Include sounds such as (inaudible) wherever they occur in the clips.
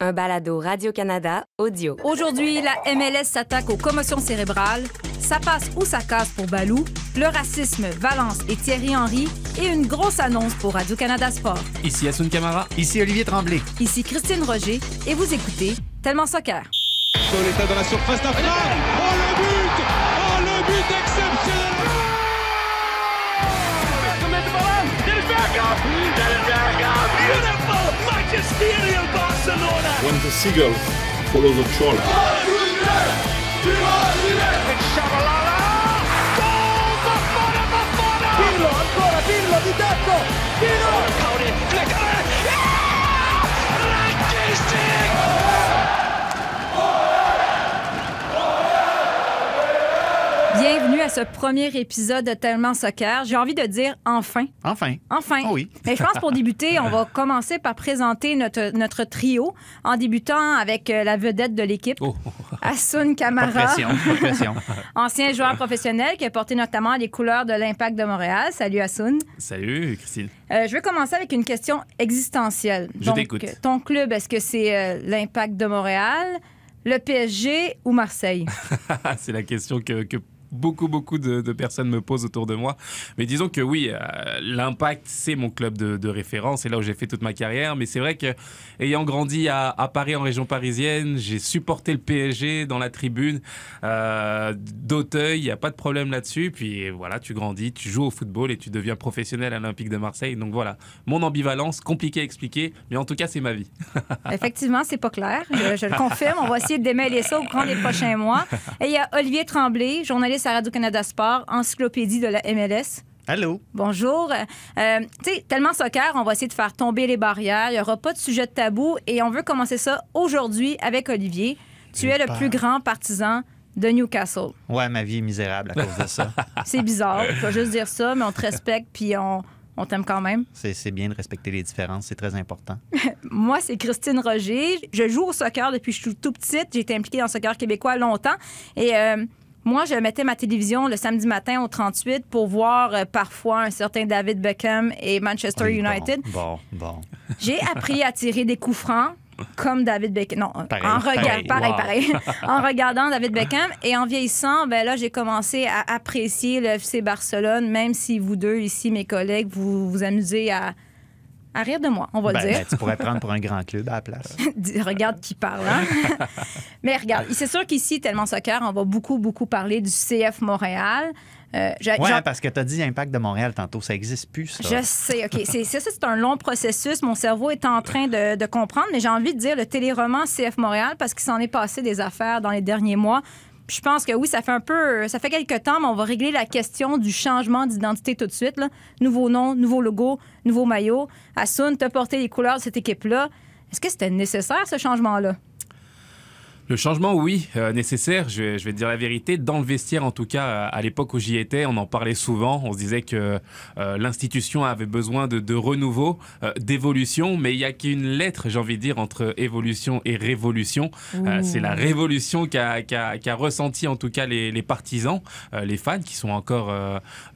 un balado Radio-Canada audio. Aujourd'hui, la MLS s'attaque aux commotions cérébrales. Ça passe ou ça casse pour Balou. Le racisme, Valence et Thierry Henry. Et une grosse annonce pour Radio-Canada Sport. Ici Assun Camara. Ici Olivier Tremblay. Ici Christine Roger. Et vous écoutez Tellement Soccer. Soleta dans la surface d'affaire. Oh le but Oh le but Barcelona. When the seagull follows the trawler. It's Shabalala. Goal Bafana Bafana Pirlo ancora Pirlo di tecco ce premier épisode de Tellement Soccer. J'ai envie de dire enfin. Enfin. Enfin. Oh oui. (laughs) Mais je pense pour débuter, on va commencer par présenter notre, notre trio en débutant avec euh, la vedette de l'équipe, Oh. Pas Kamara, pression, pas pression. (laughs) ancien joueur professionnel qui a porté notamment les couleurs de l'Impact de Montréal. Salut Hassoun. Salut Christine. Euh, je vais commencer avec une question existentielle. Je Donc, t'écoute. Ton club, est-ce que c'est euh, l'Impact de Montréal, le PSG ou Marseille? (laughs) C'est la question que, que beaucoup, beaucoup de, personnes me posent autour de moi. Mais disons que oui, euh, l'Impact, c'est mon club de, référence. C'est là où j'ai fait toute ma carrière. Mais c'est vrai que, ayant grandi à, Paris, en région parisienne, j'ai supporté le PSG dans la tribune euh, d'Auteuil. Il n'y a pas de problème là-dessus. Puis voilà, tu grandis, tu joues au football et tu deviens professionnel à l'Olympique de Marseille. Donc voilà, mon ambivalence, compliqué à expliquer. Mais en tout cas, c'est ma vie. (laughs) Effectivement, c'est pas clair. Je le confirme. On va essayer de démêler ça au cours des prochains mois. Et il y a Olivier Tremblay, journaliste à Radio-Canada Sport, encyclopédie de la MLS. Allô? Bonjour. Euh, tu sais, tellement soccer, on va essayer de faire tomber les barrières. Il n'y aura pas de sujet de tabou et on veut commencer ça aujourd'hui avec Olivier. Tu es le plus grand partisan de Newcastle. Ouais, ma vie est misérable à cause de ça. (laughs) C'est bizarre, je vais juste dire ça, mais on te respecte puis on, on t'aime quand même. C'est bien de respecter les différences, c'est très important. (laughs) Moi, c'est Christine Roger. Je joue au soccer depuis que je suis toute petite. J'ai été impliquée dans le soccer québécois longtemps. Et euh, moi, je mettais ma télévision le samedi matin au 38 pour voir euh, parfois un certain David Beckham et Manchester Oui, United. Bon, bon. J'ai appris à tirer des coups francs. Comme David Beckham. Non, Pareil, en regard, pareil. pareil. (laughs) en regardant David Beckham. Et en vieillissant, ben là, j'ai commencé à apprécier le FC Barcelone, même si vous deux, ici, mes collègues, vous vous amusez à, rire de moi, on va Ben, le dire. ben, tu pourrais prendre pour un grand club à la place. (laughs) Regarde qui parle. hein? (laughs) Mais regarde, c'est sûr qu'ici, tellement soccer, on va beaucoup, beaucoup parler du CF Montréal. Euh, j'en- parce que tu as dit Impact de Montréal tantôt, ça n'existe plus, ça. je sais, OK. C'est, c'est ça, c'est un long processus. Mon cerveau est en train de, de comprendre, mais j'ai envie de dire le téléroman CF Montréal parce qu'il s'en est passé des affaires dans les derniers mois. Je pense que oui, ça fait un peu. Ça fait quelques temps, mais on va régler la question du changement d'identité tout de suite. Nouveau nom, nouveau logo, nouveau maillot. Assun, t'as porté les couleurs de cette équipe-là. Est-ce que c'était nécessaire, ce changement-là? Le changement, oui, euh, nécessaire. Je vais, je vais te dire la vérité. Dans le vestiaire, en tout cas, à, l'époque où j'y étais, on en parlait souvent. On se disait que euh, l'institution avait besoin de, de renouveau, euh, d'évolution. Mais il y a qu'une lettre, j'ai envie de dire, entre évolution et révolution. C'est la révolution qu'a qu'a ressenti, en tout cas, les, les partisans, les fans, qui sont encore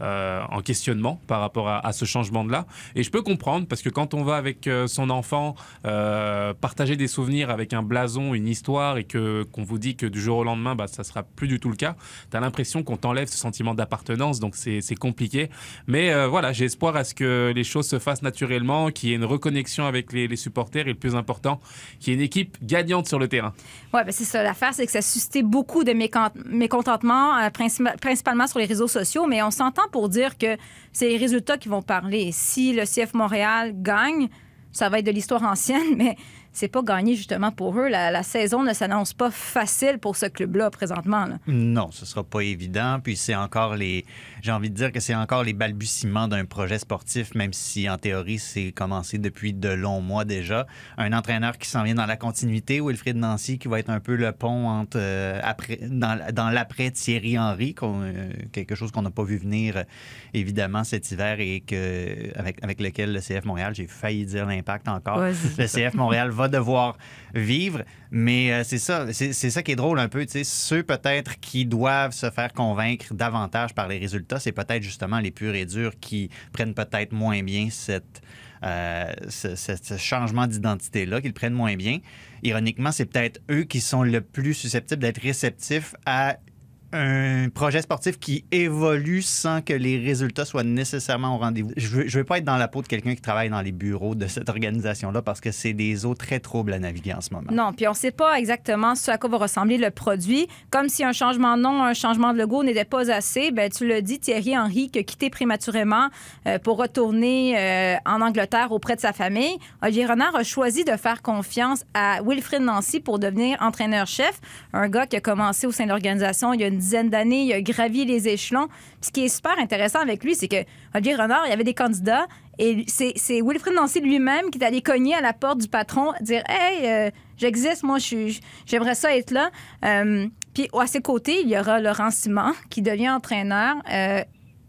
en questionnement par rapport à, à ce changement-là. Et je peux comprendre, parce que quand on va avec son enfant partager des souvenirs avec un blason, une histoire, et que qu'on vous dit que du jour au lendemain, bah, ça sera plus du tout le cas, tu as l'impression qu'on t'enlève ce sentiment d'appartenance, donc c'est compliqué. Mais euh, voilà, j'ai espoir à ce que les choses se fassent naturellement, qu'il y ait une reconnexion avec les, supporters, et le plus important, qu'il y ait une équipe gagnante sur le terrain. Oui, ben c'est ça. L'affaire, c'est que ça a suscité beaucoup de mécont- mécontentement, euh, princi- principalement sur les réseaux sociaux, mais on s'entend pour dire que c'est les résultats qui vont parler. Si le CF Montréal gagne, ça va être de l'histoire ancienne, (laughs) mais c'est pas gagné justement pour eux. La, la saison ne s'annonce pas facile pour ce club-là présentement. là. Non, ce sera pas évident. Puis c'est encore les. J'ai envie de dire que c'est encore les balbutiements d'un projet sportif, même si en théorie c'est commencé depuis de longs mois déjà. Un entraîneur qui s'en vient dans la continuité, Wilfried Nancy, qui va être un peu le pont entre euh, après, dans, dans l'après Thierry Henry, euh, quelque chose qu'on n'a pas vu venir euh, évidemment cet hiver et que avec avec lequel le CF Montréal, j'ai failli dire l'impact encore. Le CF Montréal va devoir vivre. Mais euh, c'est ça, c'est ça qui est drôle un peu. Ceux peut-être qui doivent se faire convaincre davantage par les résultats, c'est peut-être justement les purs et durs qui prennent peut-être moins bien cette, euh, ce changement d'identité-là, qu'ils prennent moins bien. Ironiquement, c'est peut-être eux qui sont le plus susceptibles d'être réceptifs à un projet sportif qui évolue sans que les résultats soient nécessairement au rendez-vous. Je je veux pas être dans la peau de quelqu'un qui travaille dans les bureaux de cette organisation-là parce que c'est des eaux très troubles à naviguer en ce moment. Non, puis on ne sait pas exactement ce à quoi va ressembler le produit. Comme si un changement de nom, un changement de logo n'était pas assez, ben, tu le dis, Thierry Henry, qui a quitté prématurément euh, pour retourner euh, en Angleterre auprès de sa famille. Olivier Renard a choisi de faire confiance à Wilfrid Nancy pour devenir entraîneur-chef, un gars qui a commencé au sein de l'organisation il y a une d'années, il a gravi les échelons. Ce qui est super intéressant avec lui, c'est que Olivier Renard, il y avait des candidats et c'est Wilfrid Nancy lui-même qui est allé cogner à la porte du patron, dire Hey, euh, j'existe, moi, j'aimerais ça être là. Euh, puis à ses côtés, il y aura Laurent Simon qui devient entraîneur. Euh,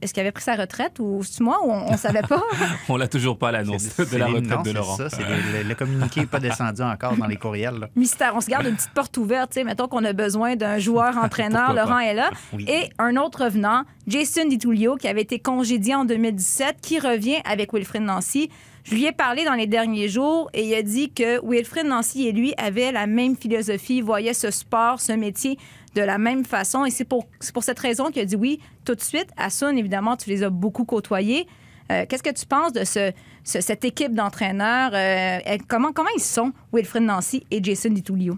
Est-ce qu'il avait pris sa retraite ou c'est moi ou on, ne savait pas? (laughs) On l'a toujours pas l'annonce de la retraite non, de Laurent. ça, c'est le, communiqué n'est pas descendu encore dans les courriels. là. Mystère. On se garde une petite porte ouverte. tu sais, Mettons qu'on a besoin d'un joueur entraîneur. Pourquoi Laurent pas? est là. Oui. Et un autre revenant, Jason DiTullio, qui avait été congédié en 2017, qui revient avec Wilfrid Nancy. Je lui ai parlé dans les derniers jours et il a dit que Wilfrid Nancy et lui avaient la même philosophie, voyaient ce sport, ce métier de la même façon. Et c'est pour, pour cette raison qu'il a dit oui tout de suite. Assun, évidemment, tu les as beaucoup côtoyés. Euh, Qu'est-ce que tu penses de ce, ce- cette équipe d'entraîneurs? Euh, comment, comment ils sont, Wilfrid Nancy et Jason DiTullio?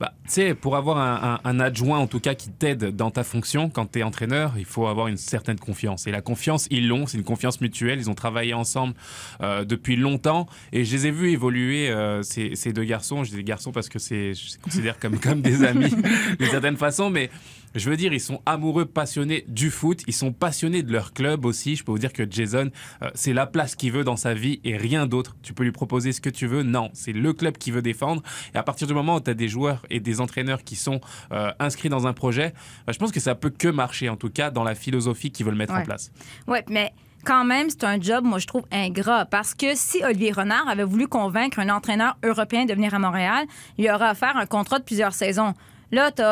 Bah, tu sais, pour avoir un, adjoint, en tout cas, qui t'aide dans ta fonction, quand tu es entraîneur, il faut avoir une certaine confiance. Et la confiance, ils l'ont, c'est une confiance mutuelle. Ils ont travaillé ensemble euh, depuis longtemps. Et je les ai vus évoluer, euh, ces, deux garçons. Je dis garçons parce que je les considère comme, (laughs) comme des amis, d'une certaine façon. Mais je veux dire, ils sont amoureux, passionnés du foot. Ils sont passionnés de leur club aussi. Je peux vous dire que Jason, euh, c'est la place qu'il veut dans sa vie et rien d'autre. Tu peux lui proposer ce que tu veux. Non, c'est le club qu'il veut défendre. Et à partir du moment où tu as des joueurs et des entraîneurs qui sont euh, inscrits dans un projet, bah, je pense que ça peut que marcher, en tout cas dans la philosophie qu'ils veulent mettre en place. Oui, mais quand même, c'est un job, moi, je trouve ingrat. Parce que si Olivier Renard avait voulu convaincre un entraîneur européen de venir à Montréal, il aura offert un contrat de plusieurs saisons. Là, tu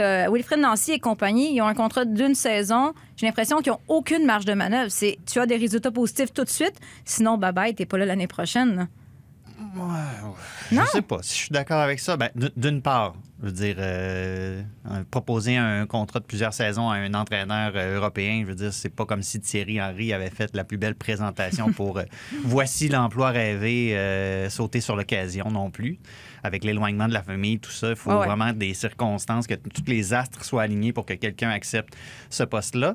as, Wilfred Nancy et compagnie, ils ont un contrat d'une saison. J'ai l'impression qu'ils n'ont aucune marge de manœuvre. C'est tu as des résultats positifs tout de suite, sinon, bye bye, t'es pas là l'année prochaine. Je Non? sais pas si je suis d'accord avec ça. Ben, D'une part, je veux dire, euh, euh, proposer un contrat de plusieurs saisons à un entraîneur euh, européen, je veux dire, c'est pas comme si Thierry Henry avait fait la plus belle présentation pour euh, (laughs) voici l'emploi rêvé, euh, sauter sur l'occasion non plus. Avec l'éloignement de la famille, tout ça, il faut ouais. vraiment des circonstances, que tous les astres soient alignés pour que quelqu'un accepte ce poste-là.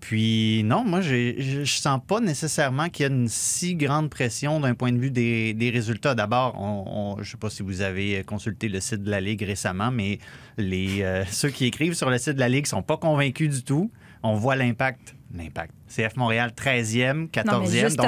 Puis non, moi, je je sens pas nécessairement qu'il y a une si grande pression d'un point de vue des, des résultats. D'abord, on, on- je sais pas si vous avez consulté le site de la Ligue récemment, mais les, euh, (laughs) ceux qui écrivent sur le site de la Ligue sont pas convaincus du tout. On voit l'impact. L'impact. CF Montréal, 13e, 14e. Non, mais donc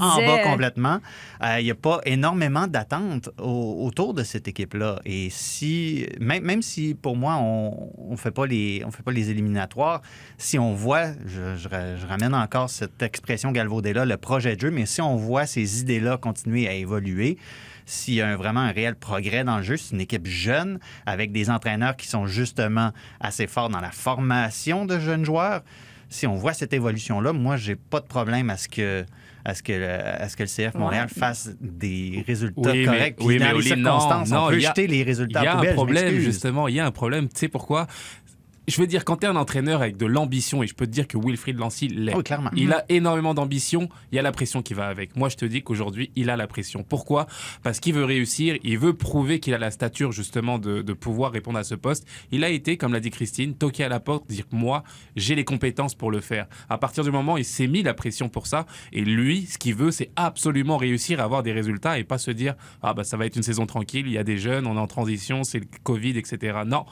en bas complètement. Euh, Il n'y a pas énormément d'attentes au- autour de cette équipe-là. Et si, même, même si pour moi, on ne fait, pas les- on fait pas les éliminatoires, si on voit, je, je ra- je ramène encore cette expression galvaudée-là, le projet de jeu, mais si on voit ces idées-là continuer à évoluer, s'il y a un- vraiment un réel progrès dans le jeu, c'est une équipe jeune avec des entraîneurs qui sont justement assez forts dans la formation de jeunes joueurs. Si on voit cette évolution-là, moi, j'ai pas de problème à ce que à ce que, le- à ce que le CF Montréal Ouais. fasse des résultats Oui, mais- corrects. Puis oui, dans mais les Oli, circonstances, non, on peut il y a- jeter les Il résultats y a un problème, justement. Il y a un problème. Tu sais pourquoi? Je veux dire, quand tu es un entraîneur avec de l'ambition, et je peux te dire que Wilfried Lancy l'est, il a énormément d'ambition, il y a la pression qui va avec. Moi, je te dis qu'aujourd'hui, il a la pression. Pourquoi? Parce qu'il veut réussir, il veut prouver qu'il a la stature, justement, de, de pouvoir répondre à ce poste. Il a été, comme l'a dit Christine, toqué à la porte, dire moi, j'ai les compétences pour le faire. À partir du moment où il s'est mis la pression pour ça, et lui, ce qu'il veut, c'est absolument réussir à avoir des résultats et pas se dire ah bah ça va être une saison tranquille, il y a des jeunes, on est en transition, c'est le Covid, etc. Non.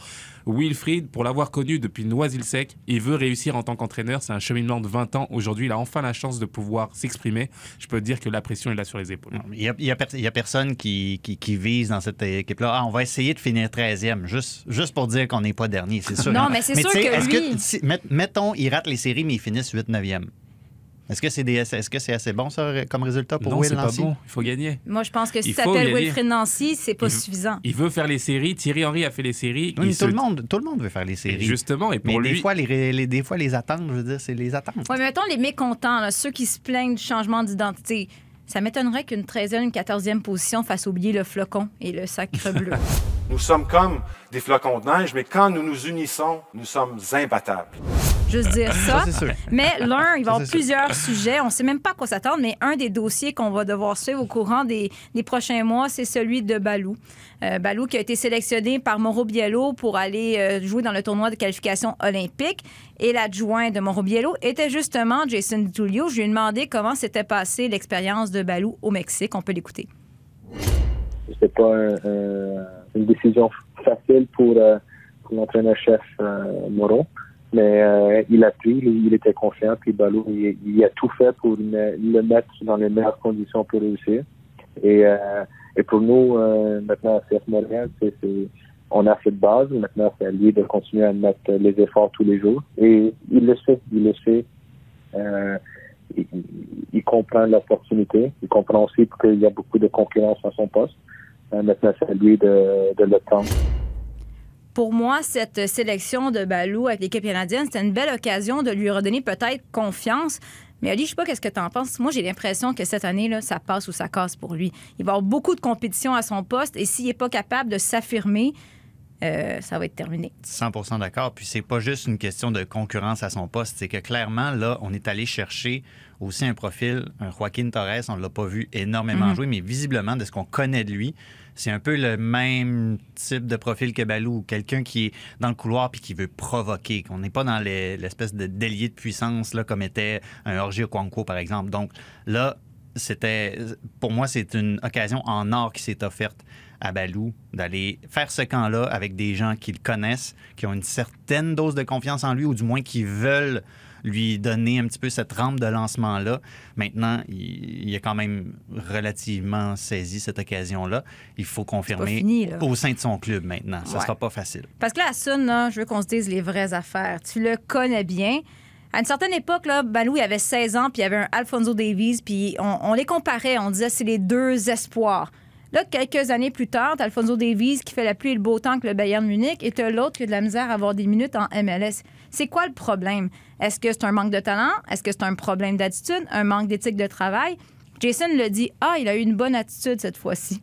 Wilfried, pour l'avoir connu depuis Noisy-le-Sec, il veut réussir en tant qu'entraîneur. C'est un cheminement de 20 ans. Aujourd'hui, il a enfin la chance de pouvoir s'exprimer. Je peux te dire que la pression est là sur les épaules. Il n'y a, il y a per- il y a personne qui, qui, qui vise dans cette équipe-là. Ah, on va essayer de finir 13e, juste, juste pour dire qu'on n'est pas dernier, c'est sûr. Non, hein. mais c'est sûr que lui- si- met- mettons, ils ratent les séries, mais ils finissent 8-9e. Est-ce que c'est des- assez bon, ça, comme résultat pour non, Will c'est pas Nancy? bon. Il faut gagner. Moi, je pense que si t'appelles aller. Wilfrid Nancy, c'est pas Il- suffisant. Il veut faire les séries. Thierry Henry a fait les séries. Oui, mais se- tout, le monde, tout le monde veut faire les Et séries. Justement, et mais pour des, lui, fois, les, des fois, les attentes, je veux dire, c'est les attentes. Oui, mais mettons les mécontents, là, ceux qui se plaignent du changement d'identité. Ça m'étonnerait qu'une 13e, une 14e position fasse oublier le flocon et le sacre (laughs) bleu. Nous sommes comme des flocons de neige, mais quand nous nous unissons, nous sommes imbattables. Juste dire ça. Ça, c'est sûr. Mais l'un, il va y avoir c'est sûr. plusieurs sujets. On ne sait même pas à quoi s'attendre, mais un des dossiers qu'on va devoir suivre au courant des, des prochains mois, c'est celui de Balou. Euh, Balou qui a été sélectionné par Mauro Biello pour aller euh, jouer dans le tournoi de qualification olympique. Et l'adjoint de Mauro Biello était justement Jason DiTullio. Je lui ai demandé comment s'était passée l'expérience de Balou au Mexique. On peut l'écouter. C'était pas un- un- une décision facile pour, euh, pour l'entraîneur-chef euh, Moreau, mais euh, il a pris, il, il était confiant, puis Balou, il, il a tout fait pour le mettre dans les meilleures conditions pour réussir. Et, euh, et pour nous, euh, maintenant, à CF Montréal, c'est, on a cette base. Maintenant, c'est à lui de continuer à mettre les efforts tous les jours. Et il le sait, il le sait. Euh, il, il- comprend l'opportunité. Il comprend aussi qu'il y a beaucoup de concurrence à son poste. Euh, maintenant, c'est à lui de, de le. Pour moi, cette sélection de Balou avec l'équipe canadienne, c'était une belle occasion de lui redonner peut-être confiance. Mais Ali, je sais pas qu'est-ce que tu en penses. Moi, j'ai l'impression que cette année, là, ça passe ou ça casse pour lui. Il va avoir beaucoup de compétition à son poste et s'il n'est pas capable de s'affirmer, euh, ça va être terminé. 100% d'accord. Puis c'est pas juste une question de concurrence à son poste, c'est que clairement, là, on est allé chercher aussi un profil, un Joaquin Torres, on l'a pas vu énormément Mhm. jouer, mais visiblement, de ce qu'on connaît de lui, c'est un peu le même type de profil que Balou, quelqu'un qui est dans le couloir puis qui veut provoquer, qu'on n'est pas dans les- l'espèce de délier de puissance là, comme était un Orgi Okonkwo, par exemple. Donc là, c'était pour moi, c'est une occasion en or qui s'est offerte à Balou d'aller faire ce camp-là avec des gens qui le connaissent, qui ont une certaine dose de confiance en lui, ou du moins qui veulent lui donner un petit peu cette rampe de lancement-là. Maintenant, il, il a quand même relativement saisi cette occasion-là. Il faut confirmer fini, au sein de son club maintenant. Ça Ouais. sera pas facile. Parce que là, Sun, là, je veux qu'on se dise les vraies affaires. Tu le connais bien. À une certaine époque, là, Balou, il avait 16 ans, puis il y avait un Alfonso Davies, puis on, on les comparait. On disait c'est les deux espoirs. Là, quelques années plus tard, t'as Alfonso Davies qui fait la pluie et le beau temps que le Bayern Munich, et t'as l'autre qui a de la misère à avoir des minutes en MLS. C'est quoi le problème? Est-ce que c'est un manque de talent? Est-ce que c'est un problème d'attitude? Un manque d'éthique de travail? Jason le dit, ah, il a eu une bonne attitude cette fois-ci.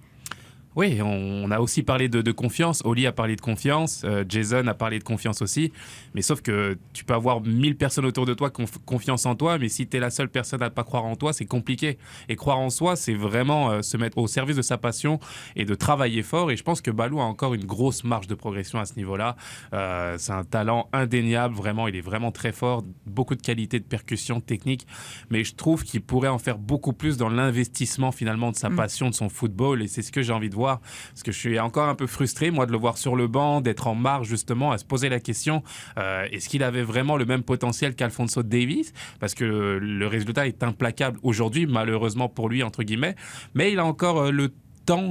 Oui, on a aussi parlé de, de confiance. Oli a parlé de confiance. euh, Jason a parlé de confiance aussi. Mais sauf que tu peux avoir 1000 personnes autour de toi qui ont confiance en toi, mais si tu es la seule personne à ne pas croire en toi, c'est compliqué. Et croire en soi, c'est vraiment euh, se mettre au service de sa passion et de travailler fort. Et je pense que Balou a encore une grosse marge de progression à ce niveau-là. Euh, c'est un talent indéniable, vraiment. Il est vraiment très fort. Beaucoup de qualité de percussion technique. Mais je trouve qu'il pourrait en faire beaucoup plus dans l'investissement finalement de sa passion, de son football. Et c'est ce que j'ai envie de voir. Parce que je suis encore un peu frustré, moi, de le voir sur le banc, d'être en marge justement, à se poser la question euh, est-ce qu'il avait vraiment le même potentiel qu'Alfonso Davis Parce que le résultat est implacable aujourd'hui, malheureusement pour lui, entre guillemets. Mais il a encore euh, le temps,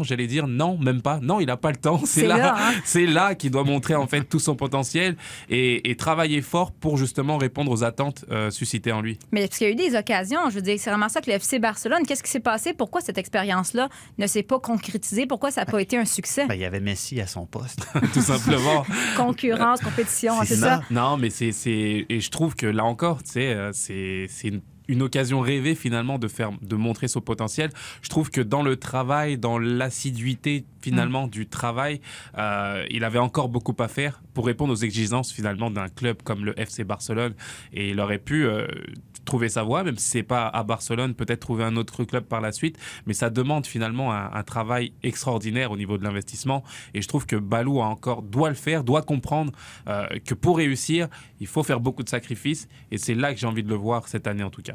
j'allais dire, non, même pas. Non, il n'a pas le temps. (laughs) C'est là, hein. c'est là qu'il doit montrer en fait tout son potentiel et, et travailler fort pour justement répondre aux attentes euh, suscitées en lui. Mais parce qu'il y a eu des occasions, je veux dire, c'est vraiment ça que le FC Barcelone. Qu'est-ce qui s'est passé? Pourquoi cette expérience-là ne s'est pas concrétisée? Pourquoi ça n'a pas été un succès? Ben, il y avait Messi à son poste. (laughs) tout simplement. (laughs) Concurrence, compétition, C'est ça. ça? Non, mais c'est, c'est, et je trouve que là encore, tu sais, euh, c'est, c'est une, une occasion rêvée finalement de faire, de montrer son potentiel. Je trouve que dans le travail, dans l'assiduité finalement du travail, euh, il avait encore beaucoup à faire pour répondre aux exigences finalement d'un club comme le FC Barcelone. Et il aurait pu euh, trouver sa voie, même si c'est pas à Barcelone, peut-être trouver un autre club par la suite. Mais ça demande finalement un, travail extraordinaire au niveau de l'investissement. Et je trouve que Balou a encore doit le faire, doit comprendre euh, que pour réussir, il faut faire beaucoup de sacrifices. Et c'est là que j'ai envie de le voir cette année en tout cas.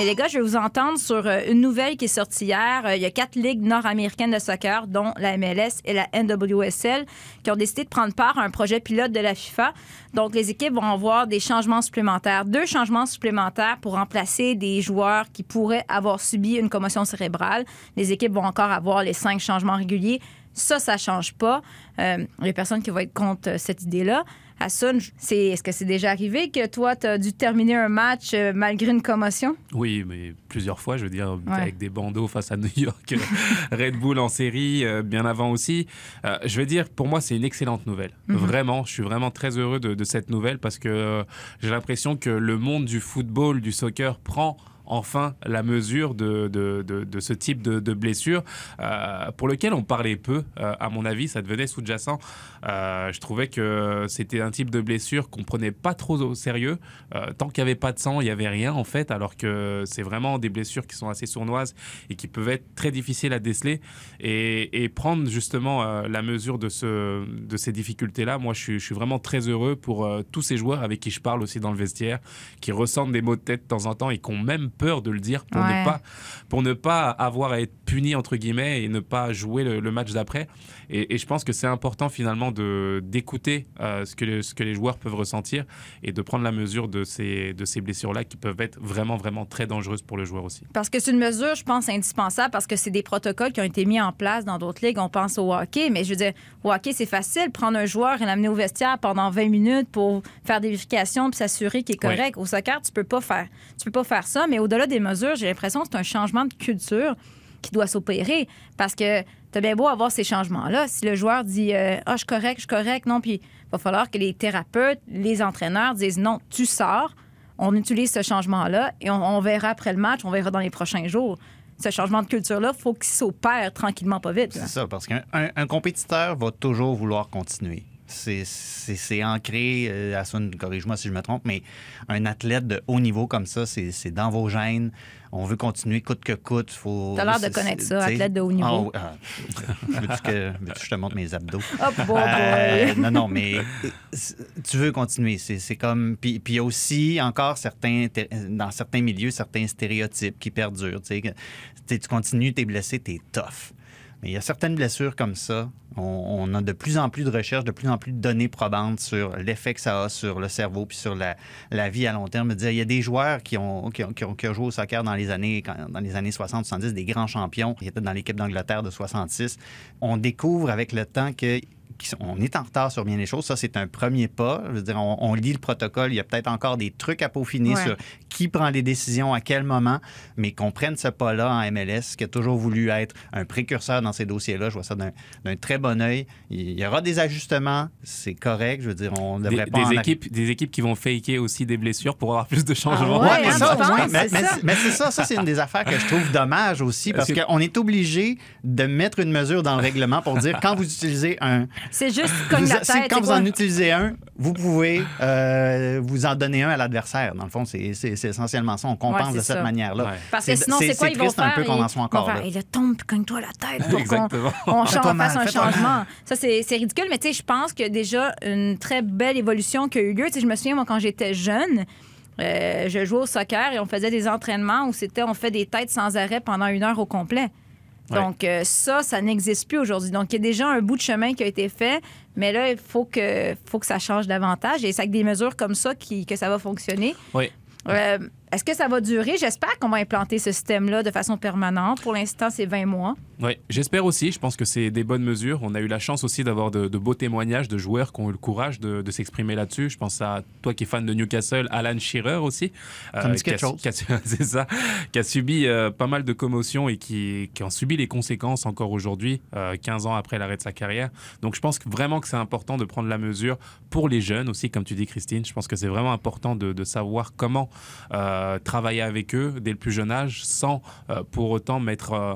Mais les gars, je vais vous entendre sur euh, une nouvelle qui est sortie hier. Euh, Il y a quatre ligues nord-américaines de soccer, dont la MLS et la NWSL, qui ont décidé de prendre part à un projet pilote de la FIFA. Donc, les équipes vont avoir des changements supplémentaires, deux changements supplémentaires pour remplacer des joueurs qui pourraient avoir subi une commotion cérébrale. Les équipes vont encore avoir les cinq changements réguliers. Ça, ça change pas. Euh, il y a personne qui va être contre euh, cette idée-là. Hassan, c'est, est-ce que c'est déjà arrivé que toi, tu as dû terminer un match euh, malgré une commotion? Oui, mais plusieurs fois, je veux dire, avec des bandeaux face à New York, (laughs) Red Bull en série, euh, bien avant aussi. Euh, je veux dire, pour moi, c'est une excellente nouvelle. Mhm. Vraiment, je suis vraiment très heureux de, de cette nouvelle parce que euh, j'ai l'impression que le monde du football, du soccer prend enfin la mesure de, de, de, ce type de, blessure euh, pour lequel on parlait peu. Euh, à mon avis, ça devenait sous-jacent. Euh, je trouvais que c'était un type de blessure qu'on prenait pas trop au sérieux. Tant qu'il n'y avait pas de sang, il n'y avait rien en fait, alors que c'est vraiment des blessures qui sont assez sournoises et qui peuvent être très difficiles à déceler. Et, prendre justement la mesure de, ce, de ces difficultés-là, moi je suis, je suis vraiment très heureux pour tous ces joueurs avec qui je parle aussi dans le vestiaire, qui ressentent des maux de tête de temps en temps et qui ont même peur de le dire pour, Ouais. ne, pas, pour ne pas avoir à être puni entre guillemets et ne pas jouer le, le match d'après. Et, et je pense que c'est important finalement de d'écouter euh, ce, que les, ce que les joueurs peuvent ressentir et de prendre la mesure de ces, de ces blessures-là qui peuvent être vraiment, vraiment très dangereuses pour le joueur aussi. Parce que c'est une mesure, je pense, indispensable parce que c'est des protocoles qui ont été mis en place dans d'autres ligues. On pense au hockey, mais je veux dire, au hockey, c'est facile. Prendre un joueur et l'amener au vestiaire pendant 20 minutes pour faire des vérifications puis s'assurer qu'il est correct. Au soccer, tu peux pas faire, tu peux pas faire ça. Mais au-delà des mesures, j'ai l'impression que c'est un changement de culture qui doit s'opérer parce que t'as bien beau avoir ces changements-là. Si le joueur dit euh, Ah, je suis correct, je suis correct, non, puis il va falloir que les thérapeutes, les entraîneurs disent non, tu sors, on utilise ce changement-là et on, verra après le match, on verra dans les prochains jours. Ce changement de culture-là, il faut qu'il s'opère tranquillement, pas vite. C'est ça, parce qu'un un- un compétiteur va toujours vouloir continuer. C'est- ancré, euh, Hassoun, corrige-moi si je me trompe, mais un athlète de haut niveau comme ça, c'est dans vos gènes. On veut continuer coûte que coûte. Faut, T'as l'air de connaître ça, t'sais- athlète de haut niveau. Ah, ah. (laughs) Veux-tu que, je te montre mes abdos? (laughs) Hop, Euh, non, non, mais euh, tu veux continuer. C'est comme. Puis il y a aussi encore certains, dans certains milieux, certains stéréotypes qui perdurent. Tu sais, que- tu sais, tu continues, t'es blessé, t'es tough. Mais il y a certaines blessures comme ça. On, a de plus en plus de recherches, de plus en plus de données probantes sur l'effet que ça a sur le cerveau puis sur la, la vie à long terme. Il y a des joueurs qui ont, qui ont, qui ont- joué au soccer dans les années, dans les années 60, 70, des grands champions qui étaient dans l'équipe d'Angleterre de 66. On découvre avec le temps que qui on est en retard sur bien des choses. Ça, c'est un premier pas. Je veux dire, on, on lit le protocole. Il y a peut-être encore des trucs à peaufiner Ouais. sur qui prend les décisions à quel moment, mais qu'on prenne ce pas-là en MLS, qui a toujours voulu être un précurseur dans ces dossiers-là. Je vois ça d'un très bon œil. Il y aura des ajustements. C'est correct. Je veux dire, on Des, devrait pas des en équipes, des équipes qui vont faker aussi des blessures pour avoir plus de changements. Ah ouais, Ouais, mais hein, ça, mais, c'est mais- ça. mais c'est ça, ça c'est une des affaires que je trouve dommage aussi parce qu'on est obligé de mettre une mesure dans le règlement pour dire quand vous utilisez un, C'est juste cogne la si- tête. quand vous quoi? en utilisez un, vous pouvez euh, vous en donner un à l'adversaire. Dans le fond, c'est essentiellement ça. On compense Ouais, de cette manière-là. Ouais. Parce que sinon, c'est quoi ils vont triste faire? un peu qu'on Ils en soit encore là. Il tombe, puis cogne-toi la tête pour (laughs) qu'on fasse un changement. Ça, c'est c'est ridicule, mais tu sais, je pense que déjà une très belle évolution qui a eu lieu. Tu sais, je me souviens, moi, quand j'étais jeune, euh, je jouais au soccer et on faisait des entraînements où c'était on fait des têtes sans arrêt pendant une heure au complet. Donc, euh, ça, ça n'existe plus aujourd'hui. Donc, il y a déjà un bout de chemin qui a été fait, mais là, il faut que, faut que ça change davantage. Et c'est avec des mesures comme ça qui, que ça va fonctionner. Oui. Euh, Est-ce que ça va durer? J'espère qu'on va implanter ce système-là de façon permanente. Pour l'instant, c'est 20 mois. Oui, j'espère aussi. Je pense que c'est des bonnes mesures. On a eu la chance aussi d'avoir de, de beaux témoignages de joueurs qui ont eu le courage de, de s'exprimer là-dessus. Je pense à toi qui es fan de Newcastle, Alan Shearer aussi. Dit qui a- quelque chose. qui a- (laughs) C'est ça. Qui a subi euh, pas mal de commotions et qui, qui en subit les conséquences encore aujourd'hui, euh, 15 ans après l'arrêt de sa carrière. Donc je pense que vraiment que c'est important de prendre la mesure pour les jeunes aussi, comme tu dis Christine. Je pense que c'est vraiment important de, de savoir comment euh, travailler avec eux dès le plus jeune âge sans euh, pour autant mettre euh,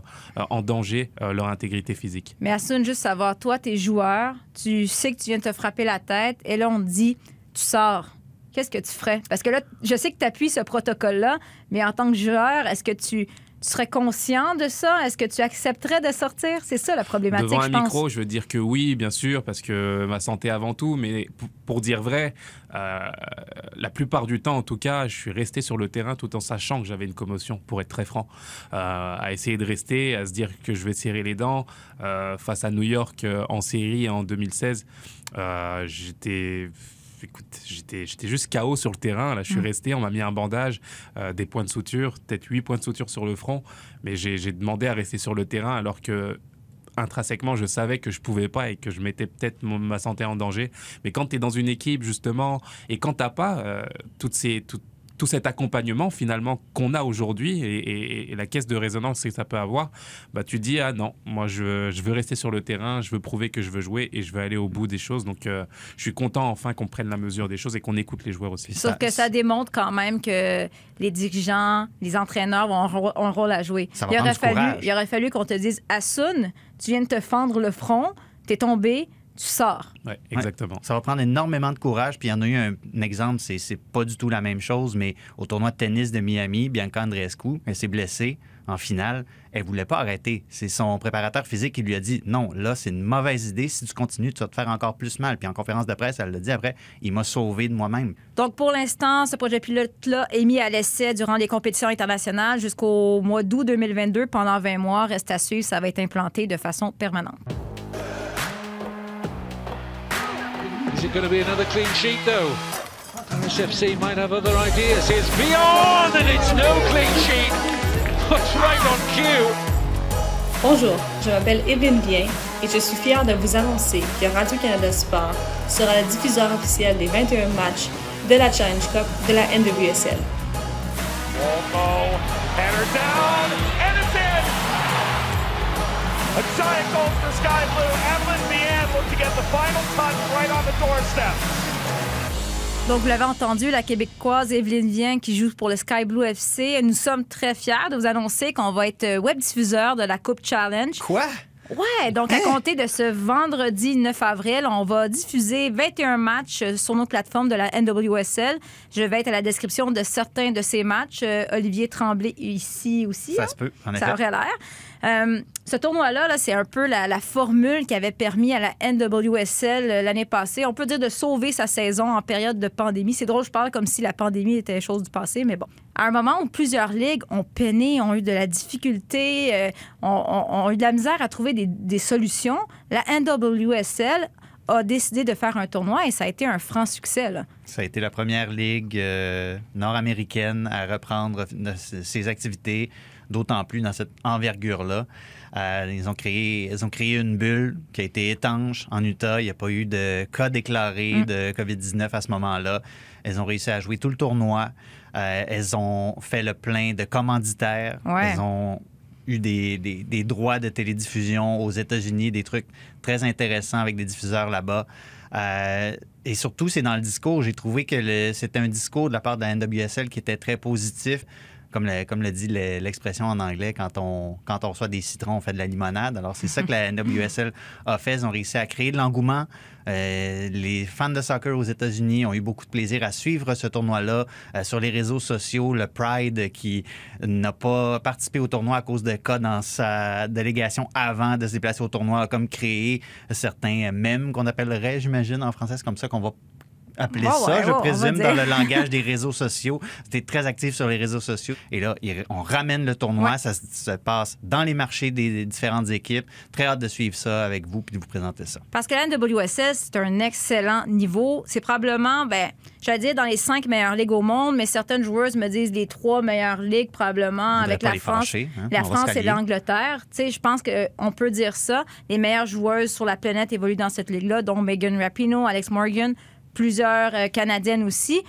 en danger euh, leur intégrité physique. Mais Assun, juste savoir, toi, t'es joueur, tu sais que tu viens de te frapper la tête, et là, on te dit, tu sors. Qu'est-ce que tu ferais? Parce que là, je sais que tu appuies ce protocole-là, mais en tant que joueur, est-ce que tu, tu serais conscient de ça? Est-ce que tu accepterais de sortir? C'est ça la problématique, Devant un je pense. micro, je veux dire que oui, bien sûr, parce que ma santé avant tout, mais pour dire vrai, euh, la plupart du temps, en tout cas, je suis resté sur le terrain tout en sachant que j'avais une commotion, pour être très franc, Euh, à essayer de rester, à se dire que je vais serrer les dents. Euh, face à New York en série en 2016, euh, j'étais... Écoute, j'étais, juste KO sur le terrain. Là, je suis Mm. resté, on m'a mis un bandage, euh, des points de suture, peut-être 8 points de suture sur le front, mais j'ai, demandé à rester sur le terrain alors que intrinsèquement, je savais que je pouvais pas et que je mettais peut-être ma santé en danger. Mais quand tu es dans une équipe, justement, et quand tu n'as pas euh, toutes ces, toutes, tout cet accompagnement finalement qu'on a aujourd'hui et, la caisse de résonance que ça peut avoir, bah, tu dis ah non, moi je, je, veux rester sur le terrain, je veux prouver que je veux jouer et je veux aller au bout des choses. Donc euh, je suis content enfin qu'on prenne la mesure des choses et qu'on écoute les joueurs aussi. Sauf que ça démontre quand même que les dirigeants, les entraîneurs ont un, rôle à jouer. il, aurait fallu, il aurait fallu qu'on te dise Assun, tu viens de te fendre le front, t'es tombé, tu sors. Oui, exactement. Ça va prendre énormément de courage. Puis il y en a eu un, exemple, c'est, c'est pas du tout la même chose, mais au tournoi de tennis de Miami, Bianca Andreescu, elle s'est blessée en finale. Elle voulait pas arrêter. C'est son préparateur physique qui lui a dit non, là, c'est une mauvaise idée. Si tu continues, tu vas te faire encore plus mal. Puis en conférence de presse, elle l'a dit après, il m'a sauvé de moi-même. Donc pour l'instant, ce projet pilote-là est mis à l'essai durant les compétitions internationales jusqu'au mois d'août 2022 pendant 20 mois. Reste à suivre, ça va être implanté de façon permanente. Is it going to be another clean sheet though? RSFC might have other ideas. Here's beyond and it's no clean sheet. Looks right on cue. Bonjour, je m'appelle Evelyne Bien et je suis fière de vous annoncer que Radio-Canada Sport sera le diffuseur officiel des 21 matchs de la Challenge Cup de la NWSL. Waldo, header down, and it's in! A giant goal for Sky Blue. Evelyn Bien looked to get the final touch right on the doorstep. Donc, vous l'avez entendu, la Québécoise Evelyne Vien qui joue pour le Sky Blue FC. Nous sommes très fiers de vous annoncer qu'on va être web diffuseur de la Coupe Challenge. Quoi? Ouais, donc à compter de ce vendredi 9 avril, on va diffuser 21 matchs sur nos plateformes de la NWSL. Je vais être à la description de certains de ces matchs. Euh, Olivier Tremblay ici aussi. Ça se peut, en Ça aurait l'air. Euh, ce tournoi-là, -là, c'est un peu la, formule qui avait permis à la NWSL euh, l'année passée, on peut dire, de sauver sa saison en période de pandémie. C'est drôle, je parle comme si la pandémie était chose du passé, mais bon. À un moment où plusieurs ligues ont peiné, ont eu de la difficulté, euh, ont, eu de la misère à trouver des, solutions, la NWSL a décidé de faire un tournoi et ça a été un franc succès. Ça a été la première ligue nord-américaine à reprendre ses activités, d'autant plus dans cette envergure-là. Euh, ils, ont créé, ils ont créé une bulle qui a été étanche en Utah. Il n'y a pas eu de cas déclarés mm. de COVID-19 à ce moment-là. Elles ont réussi à jouer tout le tournoi. Euh, elles ont fait le plein de commanditaires. Elles ont eu des, des, droits de télédiffusion aux États-Unis, des trucs très intéressants avec des diffuseurs là-bas. Euh, et surtout, c'est dans le discours. J'ai trouvé que c'était un discours de la part de la NWSL qui était très positif comme, le, comme le dit l'expression en anglais, quand on, quand on reçoit des citrons, on fait de la limonade. Alors, c'est ça que la (laughs) NWSL a fait. Ils ont réussi à créer de l'engouement. Euh, les fans de soccer aux États-Unis ont eu beaucoup de plaisir à suivre ce tournoi-là. Euh, sur les réseaux sociaux, le Pride qui n'a pas participé au tournoi à cause de cas dans sa délégation avant de se déplacer au tournoi a comme créé certains mèmes qu'on appellerait, j'imagine, en français, c'est comme ça qu'on va appeler ça, je présume, dans le langage des réseaux sociaux. C'était très actif sur les réseaux sociaux. Et là, on ramène le tournoi. Ça se passe dans les marchés des différentes équipes. Très hâte de suivre ça avec vous puis de vous présenter ça. Parce que la NWSS, c'est un excellent niveau. C'est probablement, ben, j'allais dire dans les cinq meilleures ligues au monde, mais certaines joueuses me disent les trois meilleures ligues probablement avec la France. Hein? La France et l'Angleterre. Tu sais, je pense qu'on peut dire ça. Les meilleures joueuses sur la planète évoluent dans cette ligue-là, dont Megan Rapinoe, Alex Morgan, plusieurs euh, Canadiennes aussi.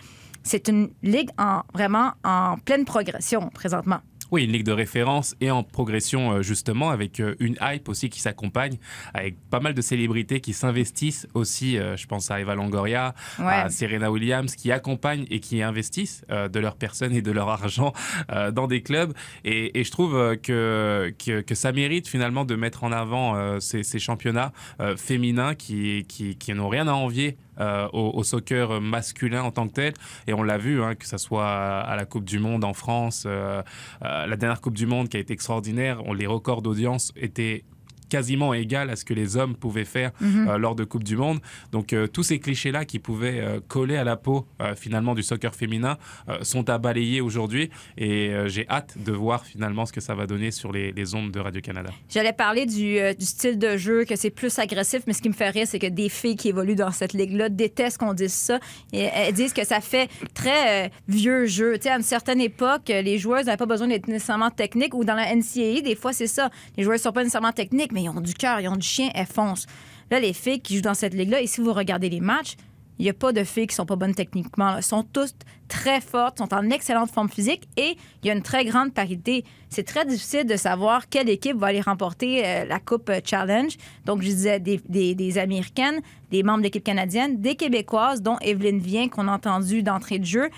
C'est une ligue en, vraiment en pleine progression présentement. Oui, une ligue de référence et en progression euh, justement avec euh, une hype aussi qui s'accompagne, avec pas mal de célébrités qui s'investissent aussi. Je pense à Eva Longoria, à Serena Williams, qui accompagnent et qui investissent de leur personne et de leur argent (laughs) dans des clubs. Et, je trouve que, que, ça mérite finalement de mettre en avant ces, championnats féminins qui, qui, qui n'ont rien à envier euh, au, soccer masculin en tant que tel. Et on l'a vu, hein, que ce soit à la Coupe du Monde en France, euh, euh, la dernière Coupe du Monde qui a été extraordinaire, on, les records d'audience étaient quasiment égal à ce que les hommes pouvaient faire mhm. euh, lors de Coupe du Monde. Donc euh, tous ces clichés-là qui pouvaient euh, coller à la peau finalement du soccer féminin sont à balayer aujourd'hui et j'ai hâte de voir finalement ce que ça va donner sur les, ondes de Radio-Canada. J'allais parler du, style de jeu, que c'est plus agressif, mais ce qui me fait rire, c'est que des filles qui évoluent dans cette ligue-là détestent qu'on dise ça. Et elles disent que ça fait très vieux jeu. Tu sais, à une certaine époque, les joueuses n'avaient pas besoin d'être nécessairement techniques ou dans la NCAA, des fois c'est ça. Les joueuses ne sont pas nécessairement techniques, mais ils ont du cœur, ils ont du chien, elles foncent. Là, les filles qui jouent dans cette ligue-là, et si vous regardez les matchs, il n'y a pas de filles qui sont pas bonnes techniquement. Elles sont toutes très fortes, sont en excellente forme physique et il y a une très grande parité. C'est très difficile de savoir quelle équipe va aller remporter euh, la Coupe euh, Challenge. Donc, je disais des, des- Américaines, des membres de l'équipe canadienne, des Québécoises, dont Evelyne Vien, qu'on a entendu d'entrée de jeu.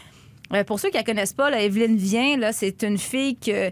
Euh, pour ceux qui ne la connaissent pas, Evelyne Vien, c'est une fille que-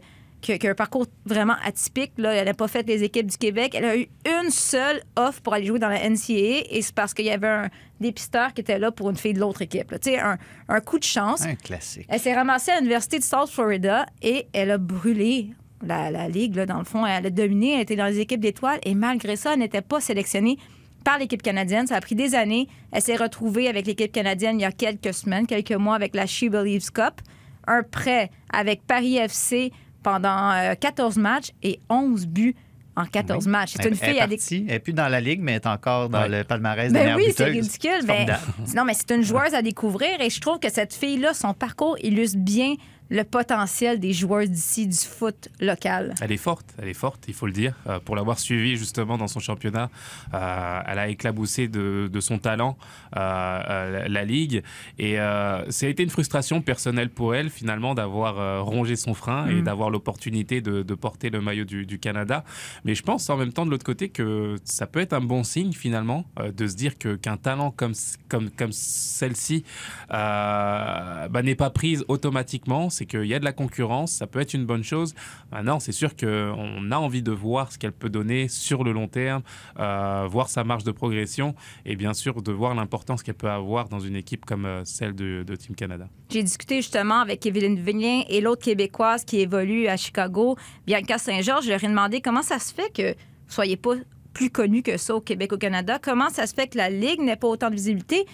qui a un parcours vraiment atypique. Là. Elle n'a pas fait les équipes du Québec. Elle a eu une seule offre pour aller jouer dans la NCAA et c'est parce qu'il y avait un dépisteur qui était là pour une fille de l'autre équipe. Tu sais, un, un coup de chance. Un classique. Elle s'est ramassée à l'Université de South Florida et elle a brûlé la, la ligue, là, dans le fond. Elle a dominé, elle était dans les équipes d'étoiles et malgré ça, elle n'était pas sélectionnée par l'équipe canadienne. Ça a pris des années. Elle s'est retrouvée avec l'équipe canadienne il y a quelques semaines, quelques mois avec la She Believes Cup. Un prêt avec Paris FC pendant euh, 14 matchs et 11 buts en 14 matchs. C'est Elle- une elle fille partie. Elle n'est plus dans la ligue, mais elle est encore dans le palmarès des ben oui, c'est ridicule. Formidable. non, mais c'est une joueuse à découvrir et je trouve que cette fille-là, son parcours illustre bien le potentiel des joueurs d'ici du foot local. Elle est forte, elle est forte, il faut le dire. Euh, pour l'avoir suivie justement dans son championnat, euh, elle a éclaboussé de, de son talent euh, la, ligue. Et ça a été une frustration personnelle pour elle finalement d'avoir rongé son frein et Mm. d'avoir l'opportunité de, de porter le maillot du, du Canada. Mais je pense en même temps de l'autre côté que ça peut être un bon signe finalement de se dire qu'un talent comme, comme, comme celle-ci bah, n'est pas prise automatiquement. C'est qu'il y a de la concurrence, ça peut être une bonne chose. Maintenant, c'est sûr qu'on a envie de voir ce qu'elle peut donner sur le long terme, euh, voir sa marge de progression et bien sûr de voir l'importance qu'elle peut avoir dans une équipe comme euh, celle de, Team Canada. J'ai discuté justement avec Evelyne Vignien et l'autre Québécoise qui évolue à Chicago, Bianca Saint-Georges. Je leur ai demandé comment ça se fait que vous soyez pas plus connu que ça au Québec, au Canada. Comment ça se fait que la Ligue n'ait pas autant de visibilité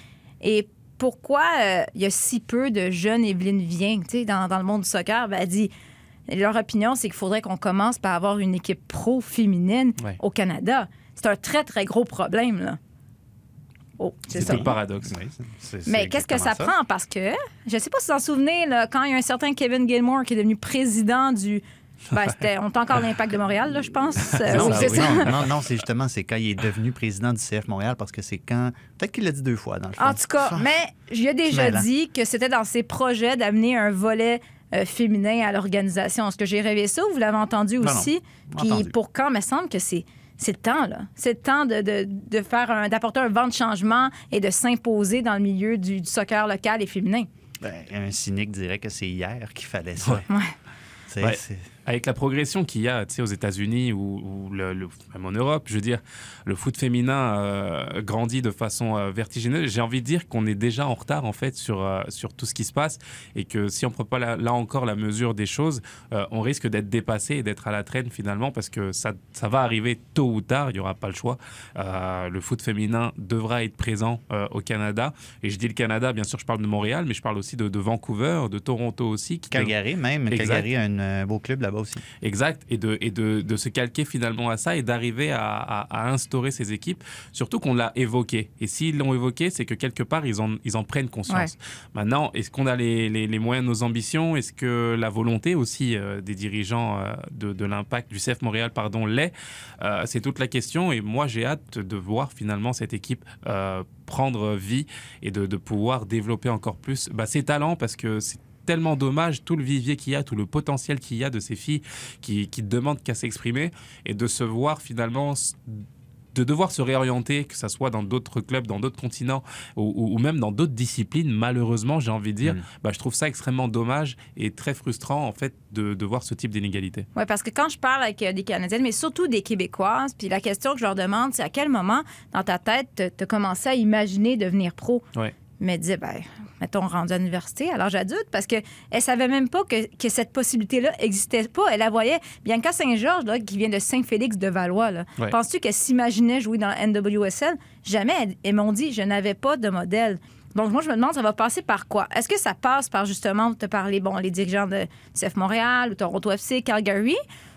et pourquoi euh, il y a si peu de jeunes Evelyne Vien tu sais, dans, dans le monde du soccer? Ben, elle dit leur opinion, c'est qu'il faudrait qu'on commence par avoir une équipe pro féminine Ouais. au Canada. C'est un très, très gros problème. Là. Oh, c'est ça. le paradoxe. Oui, Mais qu'est-ce que ça, prend? Parce que, je sais pas si vous en souvenez, là, quand il y a un certain Kevin Gilmore qui est devenu président du. Ben, c'était, on est encore l'impact de Montréal, là, je pense. (laughs) Euh, Non, oui, ça, c'est oui. ça. non, non, non, c'est justement c'est quand il est devenu président du CF Montréal parce que c'est quand peut-être qu'il l'a dit deux fois dans le fond. En tout cas, mais j'ai a déjà dit que c'était dans ses projets d'amener un volet euh, féminin à l'organisation. Est-ce que j'ai rêvé ça ou vous l'avez entendu non, aussi? Puis pour quand, il me semble que c'est. C'est le temps, là. C'est le temps de, de, de faire un, d'apporter un vent de changement et de s'imposer dans le milieu du, du soccer local et féminin. Ben, un cynique dirait que c'est hier qu'il fallait ça. Ouais. C'est- Ouais. Avec la progression qu'il y a aux États-Unis ou, ou le- le- même en Europe, je veux dire, le foot féminin euh, grandit de façon euh, vertigineuse. J'ai envie de dire qu'on est déjà en retard en fait sur, euh, sur tout ce qui se passe et que si on ne prend pas la- là encore la mesure des choses, on risque d'être dépassé et d'être à la traîne finalement parce que ça, ça va arriver tôt ou tard, il n'y aura pas le choix. Le foot féminin devra être présent au Canada. Et je dis le Canada, bien sûr, je parle de Montréal, mais je parle aussi de, de Vancouver, de Toronto aussi. Qui Calgary même. Exact. Calgary a un beau club là-bas aussi. Exact, et de, et de, de se calquer finalement à ça et d'arriver à, à- à instaurer ces équipes, surtout qu'on l'a évoqué. Et s'ils l'ont évoqué, c'est que quelque part, ils en, ils en prennent conscience. Maintenant, est-ce qu'on a les, les- les moyens de nos ambitions? Est-ce que la volonté aussi euh, des dirigeants euh, de, de l'impact du CF Montréal pardon, l'est? Euh, C'est toute la question, et moi j'ai hâte de voir finalement cette équipe euh, prendre vie et de, de pouvoir développer encore plus bah, ses talents, parce que c'est tellement dommage tout le vivier qu'il y a, tout le potentiel qu'il y a de ces filles qui, qui demandent qu'à s'exprimer et de se voir finalement de devoir se réorienter, que ce soit dans d'autres clubs, dans d'autres continents ou, ou- ou même dans d'autres disciplines, malheureusement, j'ai envie de dire, Mm. bah, je trouve ça extrêmement dommage et très frustrant en fait de, de voir ce type d'inégalité. Oui, parce que quand je parle avec euh, des Canadiennes, mais surtout des Québécoises, puis la question que je leur demande, c'est à quel moment dans ta tête tu as commencé à imaginer devenir pro? Ouais. Mais disait, ben, mettons, rendu à l'université, à l'âge adulte, parce qu'elle savait même pas que, que cette possibilité-là existait pas. Elle la voyait. Bianca Saint-Georges, là, qui vient de Saint-Félix de Valois, Ouais. penses-tu qu'elle s'imaginait jouer dans la NWSL? Jamais. Elles, m'ont dit, je n'avais pas de modèle. Donc, moi, je me demande, ça va passer par quoi? Est-ce que ça passe par, justement, te parler, bon, les dirigeants de CF Montréal ou Toronto FC, Calgary,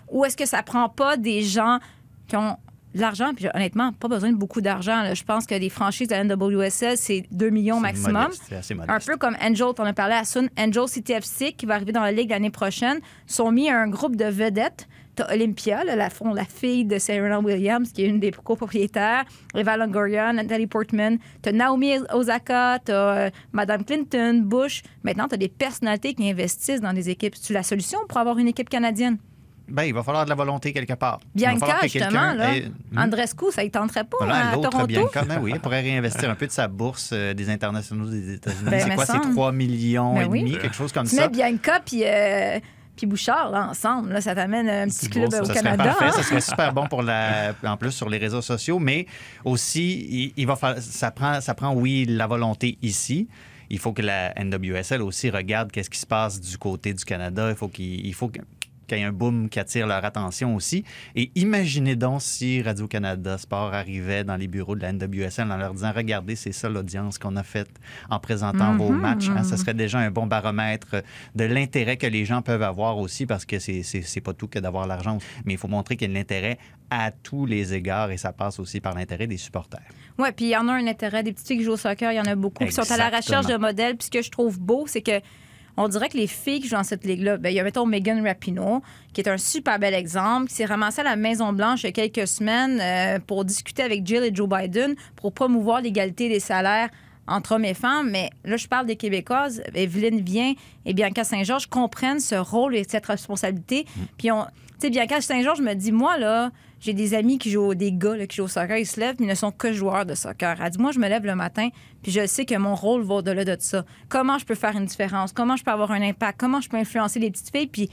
ou est-ce que ça prend pas des gens qui ont l'argent, puis honnêtement, pas besoin de beaucoup d'argent. Je pense que les franchises de la NWSL, c'est 2 millions maximum. modeste, C'est assez Un peu comme Angel, on a parlé à Sun, Angel CTFC, qui va arriver dans la Ligue l'année prochaine, sont mis à un groupe de vedettes T'as Olympia, là, la, la fille de Serena Williams, qui est une des copropriétaires. Eva Longoria, Natalie Portman. T'as Naomi Osaka, t'as euh, Madame Clinton, Bush. Maintenant, t'as des personnalités qui investissent dans des équipes. C'est la solution pour avoir une équipe canadienne? Ben, il va falloir de la volonté quelque part. Bianca, que justement, là. ait-. Andrescu, ça ne tenterait pas Voilà, à l'autre Toronto? Bianca, ben oui, (laughs) elle pourrait réinvestir un peu de sa bourse euh, des internationaux des États-Unis. Ben, c'est quoi, c'est semble. 3 millions Ben et oui. demi, quelque chose comme Tu ça? mets Bianca puis, euh, puis Bouchard là, ensemble, là, ça t'amène un petit club bon, ça. au Ça serait Canada. parfait, hein? ça serait super (laughs) bon pour la, en plus sur les réseaux sociaux, mais aussi, il, il va falloir- ça prend, ça prend, oui, la volonté ici. Il faut que la NWSL aussi regarde qu'est-ce qui se passe du côté du Canada. Il faut qu'il il faut que- qu'il y ait un boom qui attire leur attention aussi. Et imaginez donc si Radio-Canada Sport arrivait dans les bureaux de la NWSL en leur disant Regardez, c'est ça l'audience qu'on a faite en présentant vos matchs. Hein, ce serait déjà un bon baromètre de l'intérêt que les gens peuvent avoir aussi, parce que c'est- pas tout que d'avoir l'argent. Mais il faut montrer qu'il y a de l'intérêt à tous les égards et ça passe aussi par l'intérêt des supporters. Oui, puis il y en a un intérêt. Des filles qui jouent au soccer, il y en a beaucoup qui sont à la recherche de modèles. Puis ce que je trouve beau, c'est que on dirait que les filles qui jouent dans cette ligue-là, ben, il y a, mettons, Megan Rapinoe, qui est un super bel exemple, qui s'est ramassée à la Maison-Blanche il y a quelques semaines euh, pour discuter avec Jill et Joe Biden pour promouvoir l'égalité des salaires entre hommes et femmes. Mais là, je parle des Québécoises. Evelyne Vien et Bianca Saint-Georges comprennent ce rôle et cette responsabilité. Puis, on, tu sais, Bianca Saint-Georges me dit, moi, là, j'ai des amis qui jouent, des gars là, qui jouent au soccer, ils se lèvent, mais ils ne sont que joueurs de soccer. Elle dit, moi, je me lève le matin, puis je sais que mon rôle va au-delà de ça. Comment je peux faire une différence? Comment je peux avoir un impact? Comment je peux influencer les petites filles? Puis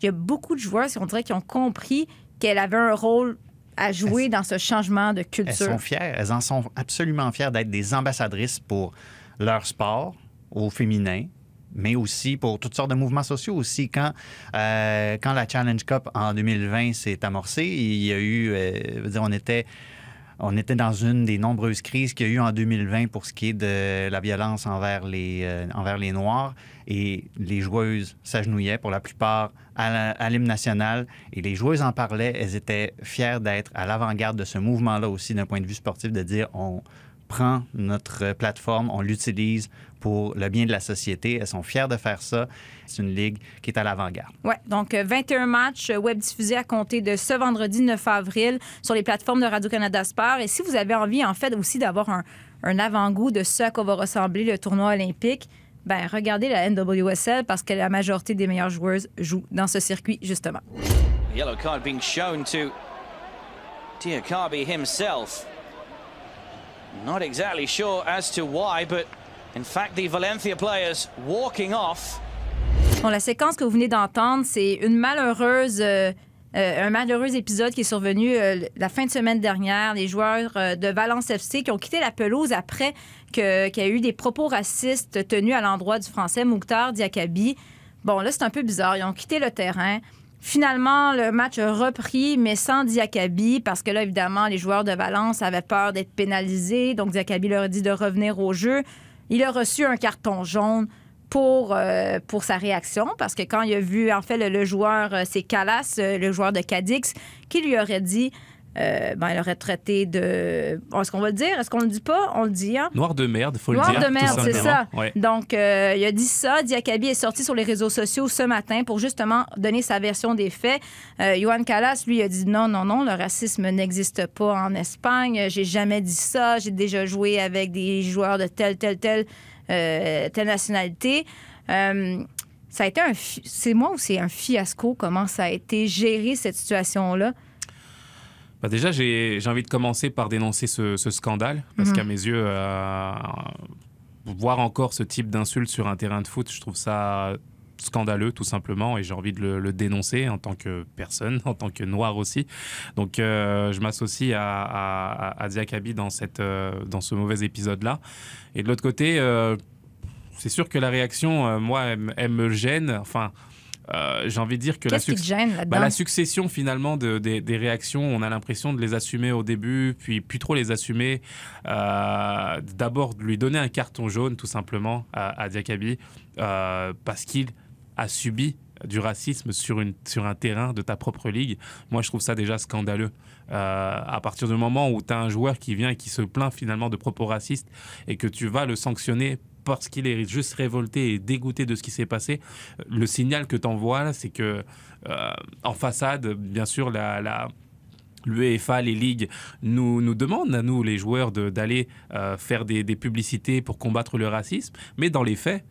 il y a beaucoup de joueurs, on dirait, qui ont compris qu'elle avait un rôle à jouer dans ce changement de Elles culture. sont fières, elles en sont absolument fières d'être des ambassadrices pour leur sport au féminin, mais aussi pour toutes sortes de mouvements sociaux aussi. Quand, euh, quand la Challenge Cup en 2020 s'est amorcée, il y a eu, euh, on était, on était dans une des nombreuses crises qu'il y a eu en 2020 pour ce qui est de la violence envers les, euh, envers les Noirs. Et les joueuses s'agenouillaient pour la plupart à l'hymne national. Et les joueuses en parlaient. Elles étaient fières d'être à l'avant-garde de ce mouvement-là aussi d'un point de vue sportif, de dire on prend notre plateforme, on l'utilise pour le bien de la société. Elles sont fières de faire ça. C'est une ligue qui est à l'avant-garde. Oui, donc euh, 21 matchs euh, web diffusés à compter de ce vendredi 9 avril sur les plateformes de Radio-Canada Sport. Et si vous avez envie, en fait, aussi d'avoir un, un avant-goût de ce à quoi va ressembler le tournoi olympique, ben regardez la NWSL parce que la majorité des meilleures joueuses jouent dans ce circuit, justement. Yellow card being shown to Diakabi himself. Not exactly sure as to why, but in fact, the Valencia players walking off. Bon, la séquence que vous venez d'entendre, c'est une malheureuse, euh, euh, un malheureux épisode qui est survenu euh, la fin de semaine dernière. Les joueurs de Valence FC qui ont quitté la pelouse après qu'il y a eu des propos racistes tenus à l'endroit du Français Mouktar Diakabi. Bon, là, c'est un peu bizarre. Ils ont quitté le terrain. Finalement, le match a repris, mais sans Diakabi, parce que là, évidemment, les joueurs de Valence avaient peur d'être pénalisés. Donc, Diakabi leur a dit de revenir au jeu. Il a reçu un carton jaune pour, euh, sa réaction, parce que quand il a vu, en fait, le, le joueur, euh, c'est Calas, euh, le joueur de Cadix, qui lui aurait dit, euh, ben, il aurait traité de... Est-ce qu'on va le dire? Est-ce qu'on le dit pas? On le dit, hein? Noir de merde, faut le Noir dire. de tout merde, c'est ça. Ouais. Donc, euh, il a dit ça. Diakabi est sorti sur les réseaux sociaux ce matin pour justement donner sa version des faits. Euh, Johan Calas, lui, a dit non, non, non, le racisme n'existe pas en Espagne. J'ai jamais dit ça. J'ai déjà joué avec des joueurs de telle, telle, telle, euh, telle nationalité. Euh, ça a été un. fi- C'est moi ou c'est un fiasco comment ça a été géré, cette situation-là? Bah déjà, j'ai envie de commencer par dénoncer ce, ce scandale, parce Mhm. qu'à mes yeux, euh, voir encore ce type d'insulte sur un terrain de foot, je trouve ça scandaleux, tout simplement, et j'ai envie de le, le dénoncer en tant que personne, (laughs) en tant que noir aussi. Donc, euh, je m'associe à, à, à Diakabi dans, cette, euh, dans ce mauvais épisode-là. Et de l'autre côté, euh, c'est sûr que la réaction, moi, elle, elle me gêne. Enfin, euh, j'ai envie de dire que la suc- gêne bah, la succession finalement de, des- des réactions, on a l'impression de les assumer au début, puis plus trop les assumer. Euh, D'abord, de lui donner un carton jaune tout simplement à, à Diakabi, euh, parce qu'il a subi du racisme sur, une, sur un terrain de ta propre ligue. Moi, je trouve ça déjà scandaleux. Euh, à partir du moment où tu as un joueur qui vient et qui se plaint finalement de propos racistes et que tu vas le sanctionner parce qu'il est juste révolté et dégoûté de ce qui s'est passé, le signal que tu envoies, c'est que euh, en façade, bien sûr, la, la l'UEFA, les ligues nous, nous demandent à nous, les joueurs, d'aller euh, faire des, des, publicités pour combattre le racisme. Mais dans les faits,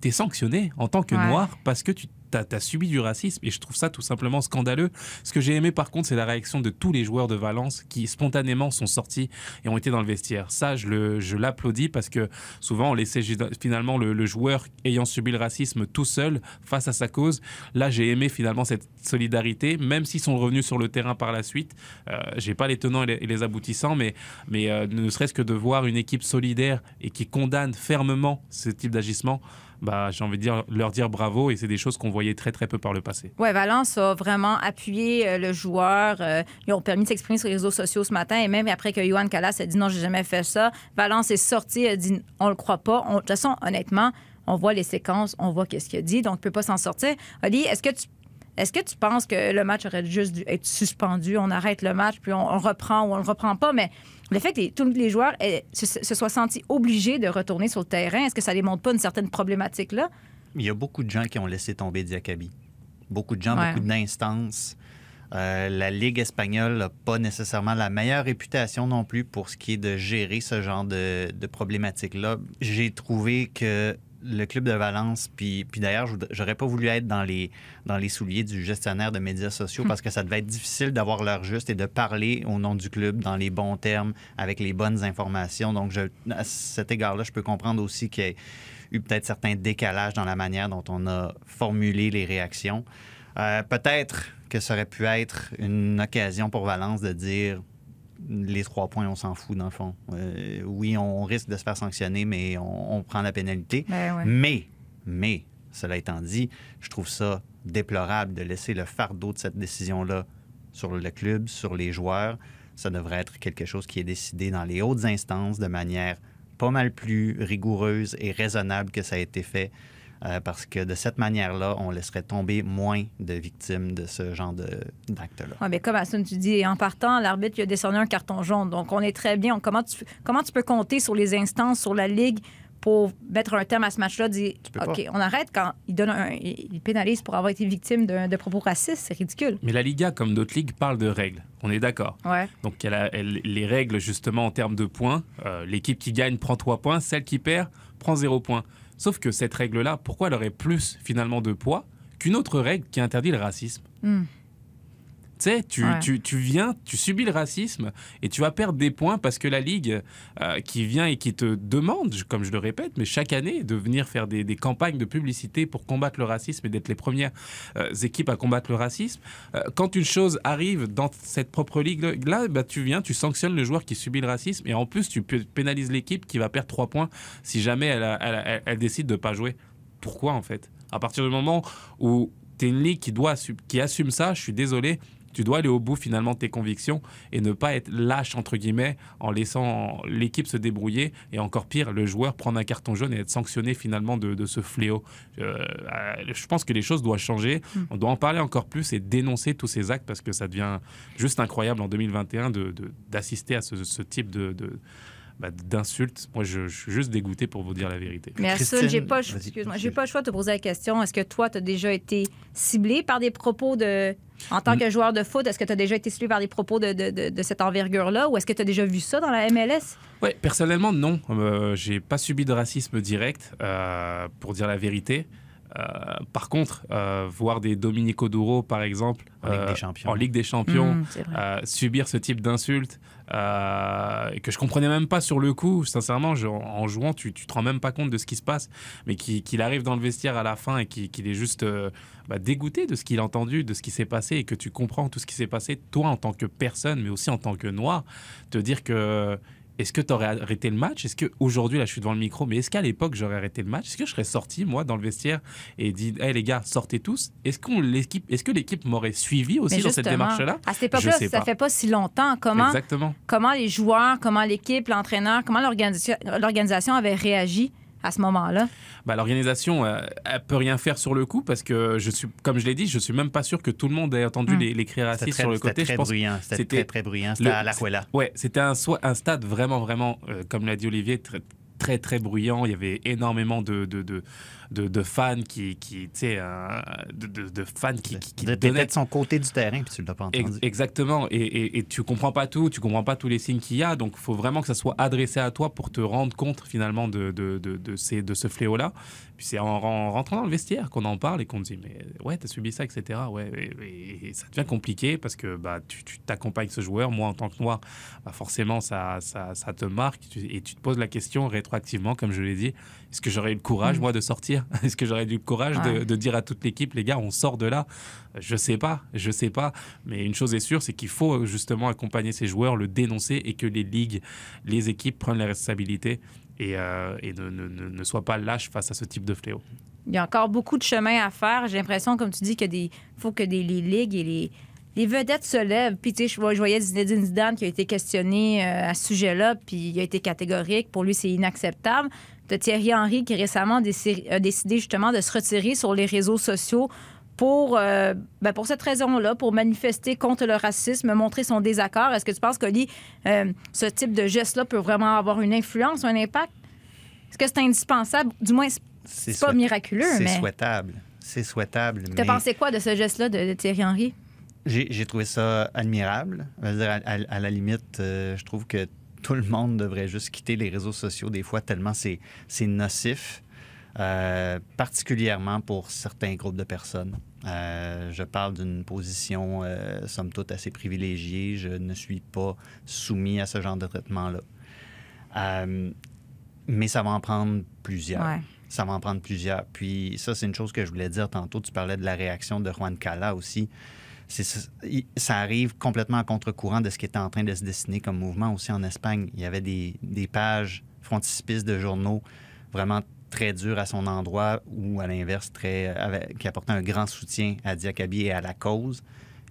tu es sanctionné en tant que Ouais. noir parce que tu as, subi du racisme et je trouve ça tout simplement scandaleux. Ce que j'ai aimé par contre, c'est la réaction de tous les joueurs de Valence qui spontanément sont sortis et ont été dans le vestiaire. Ça, je l'applaudis parce que souvent on laissait finalement le, joueur ayant subi le racisme tout seul face à sa cause. Là, j'ai aimé finalement cette solidarité, même s'ils sont revenus sur le terrain par la suite. Euh, j'ai pas les tenants et les, et les aboutissants, mais, mais euh, ne serait-ce que de voir une équipe solidaire et qui condamne fermement ce type d'agissement, bah, j'ai envie de dire, leur dire bravo et c'est des choses qu'on voyait très très peu par le passé. Oui, Valence a vraiment appuyé euh, le joueur. Euh, ils ont permis de s'exprimer sur les réseaux sociaux ce matin. Et même après que Johan Calas a dit non, j'ai jamais fait ça, Valence est sorti, a dit on le croit pas. On- de toute façon, honnêtement, on voit les séquences, on voit qu'est-ce qu'il a dit, donc il peut pas s'en sortir. Oli, est-ce que tu est-ce que tu penses que le match aurait juste dû être suspendu, on arrête le match, puis on, on reprend ou on le reprend pas, mais le fait que les- tous les joueurs eh, se, se soient sentis obligés de retourner sur le terrain, est-ce que ça démontre pas une certaine problématique là? Il y a beaucoup de gens qui ont laissé tomber Diakabi. Beaucoup de gens, Ouais. beaucoup d'instances. Euh, la Ligue espagnole n'a pas nécessairement la meilleure réputation non plus pour ce qui est de gérer ce genre de, de problématiques-là. J'ai trouvé que le club de Valence, puis, puis d'ailleurs, j'aurais pas voulu être dans les, dans les souliers du gestionnaire de médias sociaux parce que ça devait être difficile d'avoir l'heure juste et de parler au nom du club dans les bons termes, avec les bonnes informations. Donc, je, à cet égard-là, je peux comprendre aussi qu'il y ait eu peut-être certains décalages dans la manière dont on a formulé les réactions. Euh, peut-être que ça aurait pu être une occasion pour Valence de dire les trois points, on s'en fout dans le fond. Euh, oui, on risque de se faire sanctionner, mais on, on prend la pénalité. Ben ouais. Mais, mais, cela étant dit, je trouve ça déplorable de laisser le fardeau de cette décision-là sur le club, sur les joueurs. Ça devrait être quelque chose qui est décidé dans les hautes instances de manière pas mal plus rigoureuse et raisonnable que ça a été fait. Euh, parce que de cette manière-là, on laisserait tomber moins de victimes de ce genre d'actes-là. Oui, mais comme Assun, tu dis, en partant, l'arbitre il a décerné un carton jaune. Donc, on est très bien. comment, tu, comment tu peux compter sur les instances, sur la Ligue pour mettre un terme à ce match-là? Dire, pas. OK, on arrête quand il, donne un, il il pénalise pour avoir été victime d'un- de propos racistes. C'est ridicule. Mais la Liga, comme d'autres ligues, parle de règles. On est d'accord. Ouais. Donc, elle a- elle- les règles, justement, en termes de points, euh, l'équipe qui gagne prend 3 points, celle qui perd prend 0 points. Sauf que cette règle-là, pourquoi elle aurait plus, finalement, de poids qu'une autre règle qui interdit le racisme? Tu sais, tu, tu, tu viens, tu subis le racisme et tu vas perdre des points parce que la Ligue euh, qui vient et qui te demande, comme je le répète, mais chaque année, de venir faire des, des campagnes de publicité pour combattre le racisme et d'être les premières euh, équipes à combattre le racisme. Euh, quand une chose arrive dans cette propre Ligue-là, bah, tu viens, tu sanctionnes le joueur qui subit le racisme et en plus, tu pénalises l'équipe qui va perdre 3 points si jamais elle, a- elle a- elle- elle décide de ne pas jouer. Pourquoi en fait? À partir du moment où tu es une ligue qui, doit, qui assume ça, je suis désolé, tu dois aller au bout finalement de tes convictions et ne pas être lâche entre guillemets en laissant l'équipe se débrouiller et encore pire le joueur prendre un carton jaune et être sanctionné finalement de, de ce fléau. Euh, euh, je pense que les choses doivent changer. On doit en parler encore plus et dénoncer tous ces actes parce que ça devient juste incroyable en 2021 de- de- d'assister à ce, ce type de, de- bah, d'insultes. Moi, je, je suis juste dégoûté pour vous dire la vérité. Mais Christine, j'ai pas, excuse-moi, j'ai pas le choix de te poser la question. Est-ce que toi, tu as déjà été ciblé par des propos de. En tant que joueur de foot, est-ce que tu as déjà été ciblé par des propos de, de- de- de cette envergure-là ou est-ce que tu as déjà vu ça dans la MLS? Ouais, personnellement, non. Euh, j'ai pas subi de racisme direct, euh, pour dire la vérité. Euh, par contre, euh, voir des Dominico Duro, par exemple, En Ligue euh, des Champions. en Ligue des Champions, Mm, euh, subir ce type d'insultes euh, et que je comprenais même pas sur le coup. Sincèrement, je- en jouant, tu, tu te rends même pas compte de ce qui se passe, mais qui- qu'il arrive dans le vestiaire à la fin et qui- qu'il est juste euh, bah, dégoûté de ce qu'il a entendu, de ce qui s'est passé et que tu comprends tout ce qui s'est passé, toi en tant que personne, mais aussi en tant que noir, te dire que est-ce que tu aurais arrêté le match? Est-ce qu'aujourd'hui, là, je suis devant le micro, mais est-ce qu'à l'époque, j'aurais arrêté le match? Est-ce que je serais sorti, moi, dans le vestiaire et dit Hé les gars, sortez tous? Est-ce qu'on l'équipe, est-ce que l'équipe m'aurait suivi aussi dans cette démarche-là? À cette époque-là, ça pas. fait pas si longtemps. Comment, Exactement. comment les joueurs, comment l'équipe, l'entraîneur, comment l'organisation l'organisation avait réagi? À ce moment-là? Bah, L'organisation, euh, elle peut rien faire sur le coup parce que je suis, comme je l'ai dit, je suis même pas sûr que tout le monde ait entendu Mm. les, les cris C'était racistes très, sur le c'était côté. très je pense bruyant. C'était c'était très, très bruyant. C'était à la. Ouais, c'était un, un stade vraiment, vraiment, euh, comme l'a dit Olivier, très, très très bruyant. Il y avait énormément de, de, de, de, de fans qui, qui tu sais, euh, de, de, fans qui, qui, qui De, donnaient son côté du terrain, puis tu l'as pas entendu. Ex- Exactement. Et, et, et tu comprends pas tout, tu comprends pas tous les signes qu'il y a. Donc, il faut vraiment que ça soit adressé à toi pour te rendre compte finalement de, de, de, de ces, de ce fléau-là. Puis c'est en, en rentrant dans le vestiaire qu'on en parle et qu'on te dit, mais ouais, t'as subi ça, etc. Ouais, et, ça devient compliqué parce que bah, tu t'accompagnes ce joueur. Moi, en tant que noir, bah, forcément, ça, ça, ça te marque et tu te poses la question rétroactivement, comme je l'ai dit, est-ce que j'aurais eu le courage, Mm. moi, de sortir? (laughs) Est-ce que j'aurais le courage de, Ouais. de dire à toute l'équipe, les gars, on sort de là? Je sais pas, je sais pas. Mais une chose est sûre, c'est qu'il faut justement accompagner ces joueurs, le dénoncer et que les ligues, les équipes prennent les responsabilités et, euh, et ne, ne, ne- ne soient pas lâches face à ce type de fléau. Il y a encore beaucoup de chemin à faire. J'ai l'impression, comme tu dis, qu'il faut que des, les ligues et les, les vedettes se lèvent. Puis, tu sais, je voyais Zinedine Zidane qui a été questionné euh, à ce sujet-là, puis il a été catégorique. Pour lui, c'est inacceptable. De Thierry Henry qui récemment a décidé justement de se retirer sur les réseaux sociaux pour, euh, ben, pour cette raison-là, pour manifester contre le racisme, montrer son désaccord. Est-ce que tu penses, Colly, euh, ce type de geste-là peut vraiment avoir une influence, un impact? Est-ce que c'est indispensable? Du moins, c'est c'est pas miraculeux, C'est mais. souhaitable. C'est souhaitable. T'as mais pensé quoi de ce geste-là de, de Thierry Henry? J'ai trouvé ça admirable. À la limite, euh, je trouve que tout le monde devrait juste quitter les réseaux sociaux des fois tellement c'est nocif, euh, particulièrement pour certains groupes de personnes. Euh, je parle d'une position, euh, somme toute, assez privilégiée. Je ne suis pas soumis à ce genre de traitement-là. Mais ça va en prendre plusieurs. Ouais. Ça va en prendre plusieurs. Puis ça, c'est une chose que je voulais dire tantôt. Tu parlais de la réaction de Juan Cala aussi. Ça, arrive complètement à contre-courant de ce qui était en train de se dessiner comme mouvement aussi en Espagne. Il y avait des, pages frontispices de journaux vraiment très dures à son endroit ou à l'inverse très avec- qui apportaient un grand soutien à Diakabi et à la cause.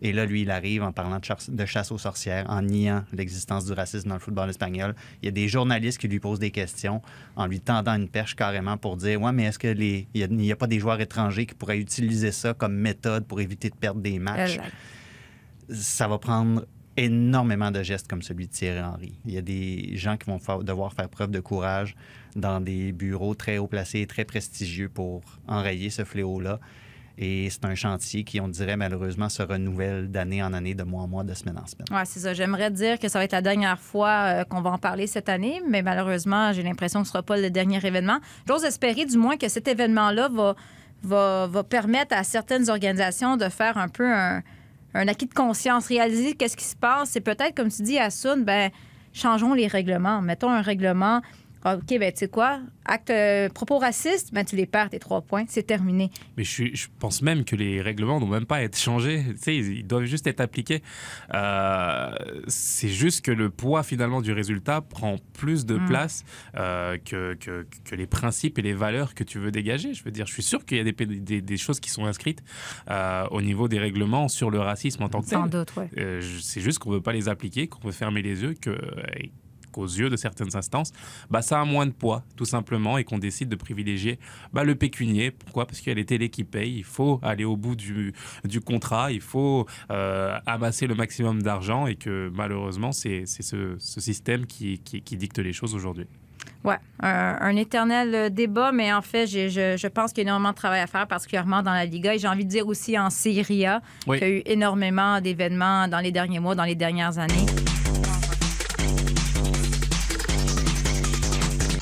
Et là, lui, il arrive en parlant de chasse, de chasse aux sorcières, en niant l'existence du racisme dans le football espagnol. Il y a des journalistes qui lui posent des questions en lui tendant une perche carrément pour dire Ouais, mais est-ce que les. Il n'y a, pas des joueurs étrangers qui pourraient utiliser ça comme méthode pour éviter de perdre des matchs? Elle- ça va prendre énormément de gestes comme celui de Thierry Henry. Il y a des gens qui vont fa- devoir faire preuve de courage dans des bureaux très haut placés, très prestigieux pour enrayer ce fléau-là. Et c'est un chantier qui, on dirait, malheureusement, se renouvelle d'année en année, de mois en mois, de semaine en semaine. Ouais, c'est ça. J'aimerais dire que ça va être la dernière fois euh, qu'on va en parler cette année, mais malheureusement, j'ai l'impression que ce ne sera pas le dernier événement. J'ose espérer, du moins, que cet événement-là va, va, permettre à certaines organisations de faire un peu un, acquis de conscience, réaliser qu'est-ce qui se passe. C'est peut-être, comme tu dis, à ben, changeons les règlements. Mettons un règlement. Ah, OK, ben, tu sais quoi? Acte, euh, propos racistes, ben, tu les perds, tes trois points. C'est terminé. Mais je, suis- je pense même que les règlements n'ont même pas à être changés. Tu sais, ils, ils doivent juste être appliqués. Euh, c'est juste que le poids finalement du résultat prend plus de Mm. place euh, que, que, que les principes et les valeurs que tu veux dégager. Je veux dire, je suis sûr qu'il y a des, p- des, des choses qui sont inscrites au niveau des règlements sur le racisme en tant que tel. Sans doute, ouais. C'est juste qu'on veut pas les appliquer, qu'on veut fermer les yeux, que, qu'aux yeux de certaines instances, bah, ça a moins de poids, tout simplement, et qu'on décide de privilégier bah, le pécunier. Pourquoi? Parce qu'il y a les télés qui payent, il faut aller au bout du, du contrat, il faut euh, amasser le maximum d'argent, et que malheureusement, c'est ce, ce système qui, qui, qui dicte les choses aujourd'hui. Ouais, un, un éternel euh, débat, mais en fait, je, je pense qu'il y a énormément de travail à faire, particulièrement dans la Liga. Et j'ai envie de dire aussi en Serie A, Oui. qu'il y a eu énormément d'événements dans les derniers mois, dans les dernières années.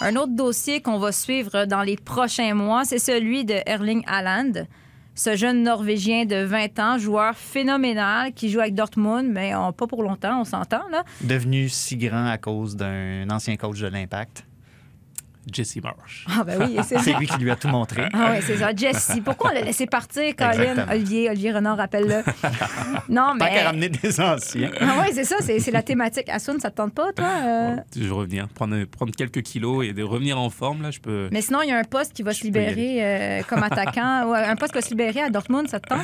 Un autre dossier qu'on va suivre dans les prochains mois, c'est celui de Erling Haaland. Ce jeune Norvégien de 20 ans, joueur phénoménal, qui joue avec Dortmund, mais pas pour longtemps, on s'entend, là. Devenu si grand à cause d'un ancien coach de l'Impact. Jesse Marsh. Ah ben oui, c'est (laughs) C'est lui qui lui a tout montré. Ah oui, c'est ça. Jesse. Pourquoi on l'a laissé partir, Colin? Exactement. Olivier, Olivier Renard, rappelle-le. Non, Tant qu'à mais. ramener des anciens. Ah oui, c'est ça, c'est c'est la thématique. Assoun, ça te tente pas, toi? euh? Je veux revenir, prendre, prendre quelques kilos et de revenir en forme, là, je peux... Mais sinon, il y a un poste qui va se libérer euh, comme attaquant. Un poste qui va se libérer à Dortmund, ça te tente?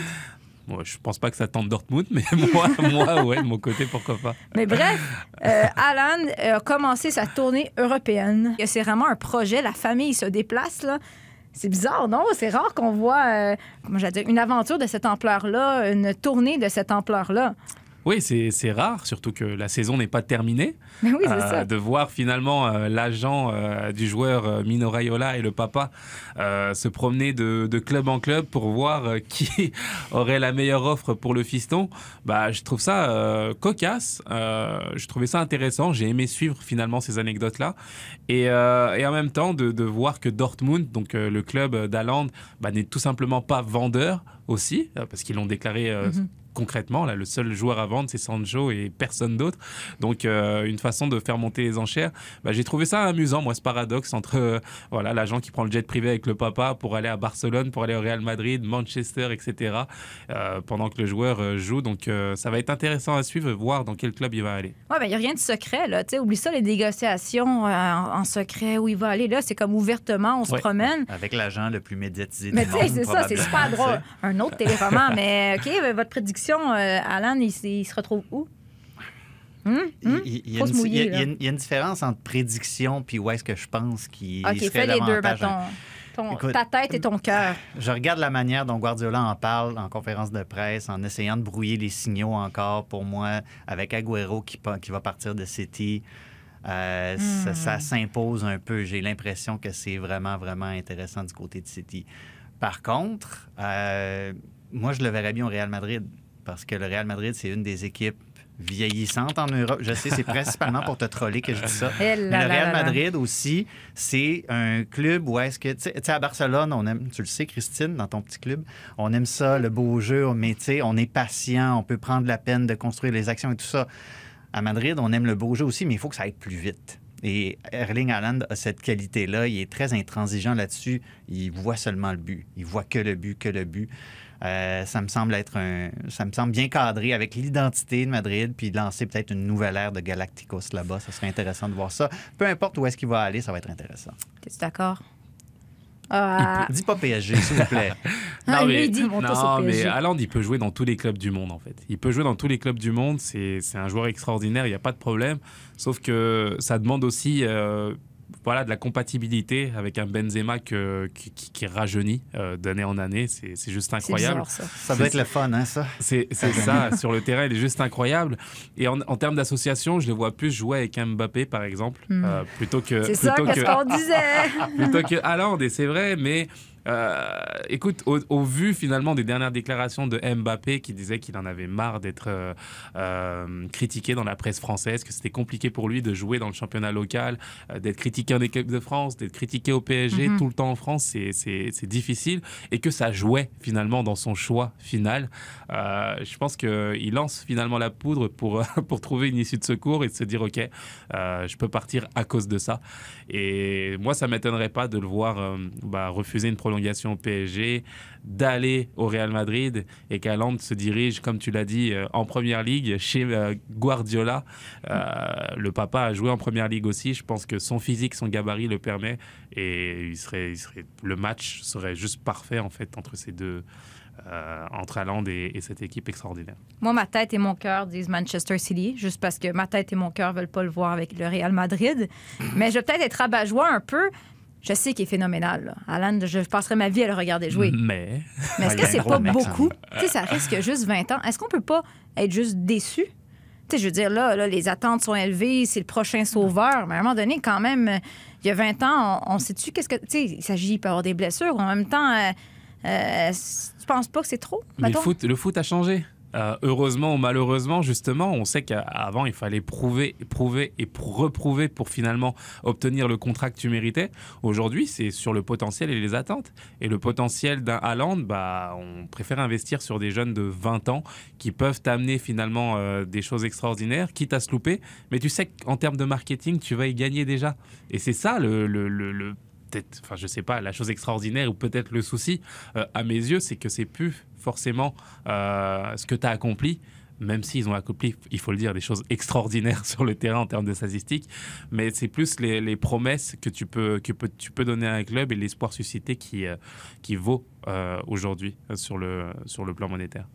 Moi, je pense pas que ça tente Dortmund, mais (laughs) moi, moi ouais, de mon côté, pourquoi pas. Mais bref, euh, Alan a commencé sa tournée européenne. C'est vraiment un projet. La famille se déplace, là. C'est bizarre, non? C'est rare qu'on voit euh, comment dire, une aventure de cette ampleur-là, une tournée de cette ampleur-là. Oui, c'est rare, surtout que la saison n'est pas terminée. Mais oui, c'est Euh, ça. de voir finalement euh, l'agent euh, du joueur Mino Raiola et le papa se promener de, de club en club pour voir (laughs) qui aurait la meilleure offre pour le fiston, bah, je trouve ça cocasse. Je trouvais ça intéressant. J'ai aimé suivre finalement ces anecdotes-là. Et, et en même temps, de, de voir que Dortmund, donc le club d'Aland, bah, n'est tout simplement pas vendeur aussi, parce qu'ils l'ont déclaré euh, Mhm. Concrètement. Là, le seul joueur à vendre, c'est Sancho et personne d'autre. Donc, euh, une façon de faire monter les enchères. Bah, J'ai trouvé ça amusant, moi, ce paradoxe entre euh, voilà l'agent qui prend le jet privé avec le papa pour aller à Barcelone, pour aller au Real Madrid, Manchester, etc. euh, pendant que le joueur euh, joue. Donc, euh, ça va être intéressant à suivre, voir dans quel club il va aller. Ouais, ben, il n'y a rien de secret, là. Tu sais, oublie ça, les négociations euh, en, en secret, où il va aller. Là, c'est comme ouvertement, on se Ouais. promène. Avec l'agent le plus médiatisé Mais du tu sais, monde, c'est ça, c'est super drôle. Un autre téléroman, mais OK, ben, votre prédiction, euh, Alan, il, se retrouve où? Il, y a une, différence entre prédiction puis où est-ce que je pense qu'il OK, serait fais les deux. Ton- Écoute, ta tête et ton cœur. Je regarde la manière dont Guardiola en parle en conférence de presse, en essayant de brouiller les signaux encore pour moi, avec Agüero qui, va partir de City. Euh, ça, ça s'impose un peu. J'ai l'impression que c'est vraiment, vraiment intéressant du côté de City. Par contre, euh, moi, je le verrais bien au Real Madrid parce que le Real Madrid, c'est une des équipes vieillissantes en Europe. Je sais, c'est principalement pour te troller que je dis ça. Eh Mais le Real. Madrid aussi, c'est un club où est-ce que, tu sais- tu sais, à Barcelone, on aime, tu le sais, Christine, dans ton petit club, on aime ça, le beau jeu, mais tu sais, on est patient, on peut prendre la peine de construire les actions et tout ça. À Madrid, on aime le beau jeu aussi, mais il faut que ça aille plus vite. Et Erling Haaland a cette qualité-là. Il est très intransigeant là-dessus. Il voit seulement le but. Il voit que le but, que le but. Euh, ça me semble être un, ça me semble bien cadré avec l'identité de Madrid, puis lancer peut-être une nouvelle ère de Galacticos là-bas. Ça serait intéressant de voir ça. Peu importe où est-ce qu'il va aller, ça va être intéressant. D'accord? Ah, Dis pas PSG, s'il vous plaît. (laughs) Ah, Non, lui, mais, il dit, non, mais PSG. Haaland, il peut jouer dans tous les clubs du monde, en fait. Il peut jouer dans tous les clubs du monde. C'est c'est un joueur extraordinaire, il n'y a pas de problème. Sauf que ça demande aussi euh, voilà, de la compatibilité avec un Benzema que- qui, qui- qui rajeunit euh, d'année en année. C'est juste incroyable. bizarre, ça. Ça doit être le fun, hein, ça? C'est ça, (laughs) sur le terrain, il est juste incroyable. Et en, en termes d'association, je le vois plus jouer avec Mbappé, par exemple, Hmm. euh, plutôt que C'est ça, qu'est-ce qu'on disait? (laughs) plutôt que Haaland, et c'est vrai, mais euh, écoute, au, au vu finalement des dernières déclarations de Mbappé qui disait qu'il en avait marre d'être euh, euh, critiqué dans la presse française, que c'était compliqué pour lui de jouer dans le championnat local, d'être critiqué en équipe de France, d'être critiqué au PSG Mhm. tout le temps en France, c'est- difficile, et que ça jouait finalement dans son choix final. Je pense qu'il lance finalement la poudre pour, (laughs) pour trouver une issue de secours et de se dire, OK, je peux partir à cause de ça. Et moi, ça m'étonnerait pas de le voir euh, bah, refuser une prolongation au PSG, d'aller au Real Madrid et qu'Aland se dirige, comme tu l'as dit, euh, en première ligue chez euh, Guardiola. Le papa a joué en première ligue aussi. Je pense que son physique, son gabarit le permet et il serait, le match serait juste parfait en fait entre ces deux. Euh, entre Haaland et, et cette équipe extraordinaire. Moi, ma tête et mon cœur disent Manchester City, juste parce que ma tête et mon cœur veulent pas le voir avec le Real Madrid. Mais je vais peut-être être rabat-joie un peu. Je sais qu'il est phénoménal. Alan, je passerai ma vie à le regarder jouer. Mais Mais est-ce (laughs) que c'est pas beaucoup? Tu sais, ça risque juste 20 ans. Est-ce qu'on peut pas être juste déçu? Tu sais, je veux dire, là, là, les attentes sont élevées, c'est le prochain sauveur. Mais à un moment donné, quand même, euh, il y a 20 ans, on, on sait-tu qu'est-ce que. Tu sais, il s'agit, il peut avoir des blessures. En même temps, euh, euh, tu penses pas que c'est trop? Mais le foot, le foot a changé. Euh, heureusement ou malheureusement, justement, on sait qu'avant, il fallait prouver, prouver et pr- reprouver pour finalement obtenir le contrat que tu méritais. Aujourd'hui, c'est sur le potentiel et les attentes. Et le potentiel d'un Haaland, bah, on préfère investir sur des jeunes de 20 ans qui peuvent t'amener finalement euh, des choses extraordinaires, quitte à se louper. Mais tu sais qu'en termes de marketing, tu vas y gagner déjà. Et c'est ça le, le, le- le- peut-être, enfin je sais pas, la chose extraordinaire ou peut-être le souci euh, à mes yeux, c'est que c'est plus forcément euh, ce que tu as accompli, même s'ils ont accompli, il faut le dire, des choses extraordinaires (laughs) sur le terrain en termes de statistiques, mais c'est plus les, les promesses que tu peux, que tu peux donner à un club et l'espoir suscité qui, euh, qui vaut aujourd'hui sur le, sur le plan monétaire.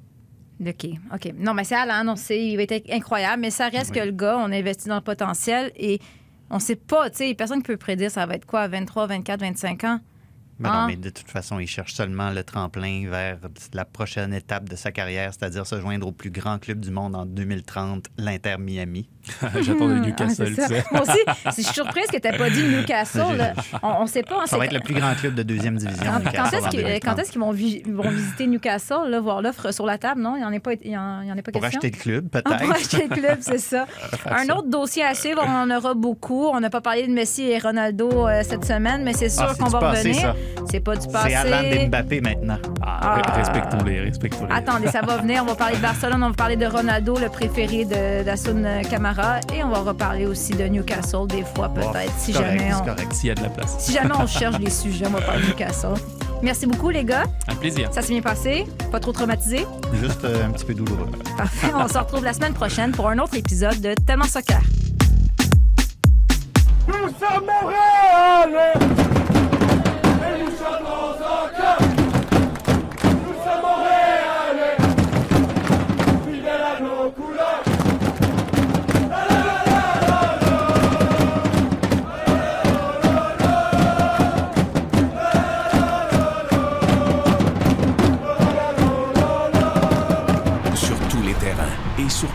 OK, OK. Non, mais c'est on sait, il va être incroyable, mais ça reste Oui. que le gars, on investit dans le potentiel et on sait pas, tu sais, personne ne peut prédire ça va être quoi à 23, 24, 25 ans. Ben non, Ah. mais de toute façon, il cherche seulement le tremplin vers la prochaine étape de sa carrière, c'est-à-dire se joindre au plus grand club du monde en 2030, l'Inter Miami. (laughs) J'attendais Hmm, Newcastle, ah. Moi aussi, je suis surprise que tu n'aies pas dit Newcastle. (laughs) là. On ne sait pas. hein, Ça va être le plus grand club de deuxième division. Quand, est-ce qu'ils 2030. quand est-ce qu'ils vont, vi- vont visiter Newcastle, là, voir l'offre sur la table? Non, il n'y en, a pas- il y en, il y en a pas Pour question? acheter le club, Ah, peut-être. pour acheter le club, c'est ça. (laughs) Un autre dossier à suivre, on en aura beaucoup. On n'a pas parlé de Messi et Ronaldo euh, cette semaine, mais c'est sûr Ah, c'est qu'on va passé, revenir. ça. C'est pas du passé. C'est Alan Mbappé maintenant. Ah, re- Respectons-les, respectons-les. Attendez, ça va venir. On va parler de Barcelone, on va parler de Ronaldo, le préféré de d'Assun Camara, et on va reparler aussi de Newcastle des fois, peut-être, si correct, jamais c'est on, correct. S'il y a de la place. si jamais on cherche des sujets, on va parler de Newcastle. Merci beaucoup, les gars. Un plaisir. Ça s'est bien passé? Pas trop traumatisé? Juste euh, un petit peu douloureux. Parfait. On se retrouve la semaine prochaine pour un autre épisode de Tellement Soccer. Nous sommes Montréal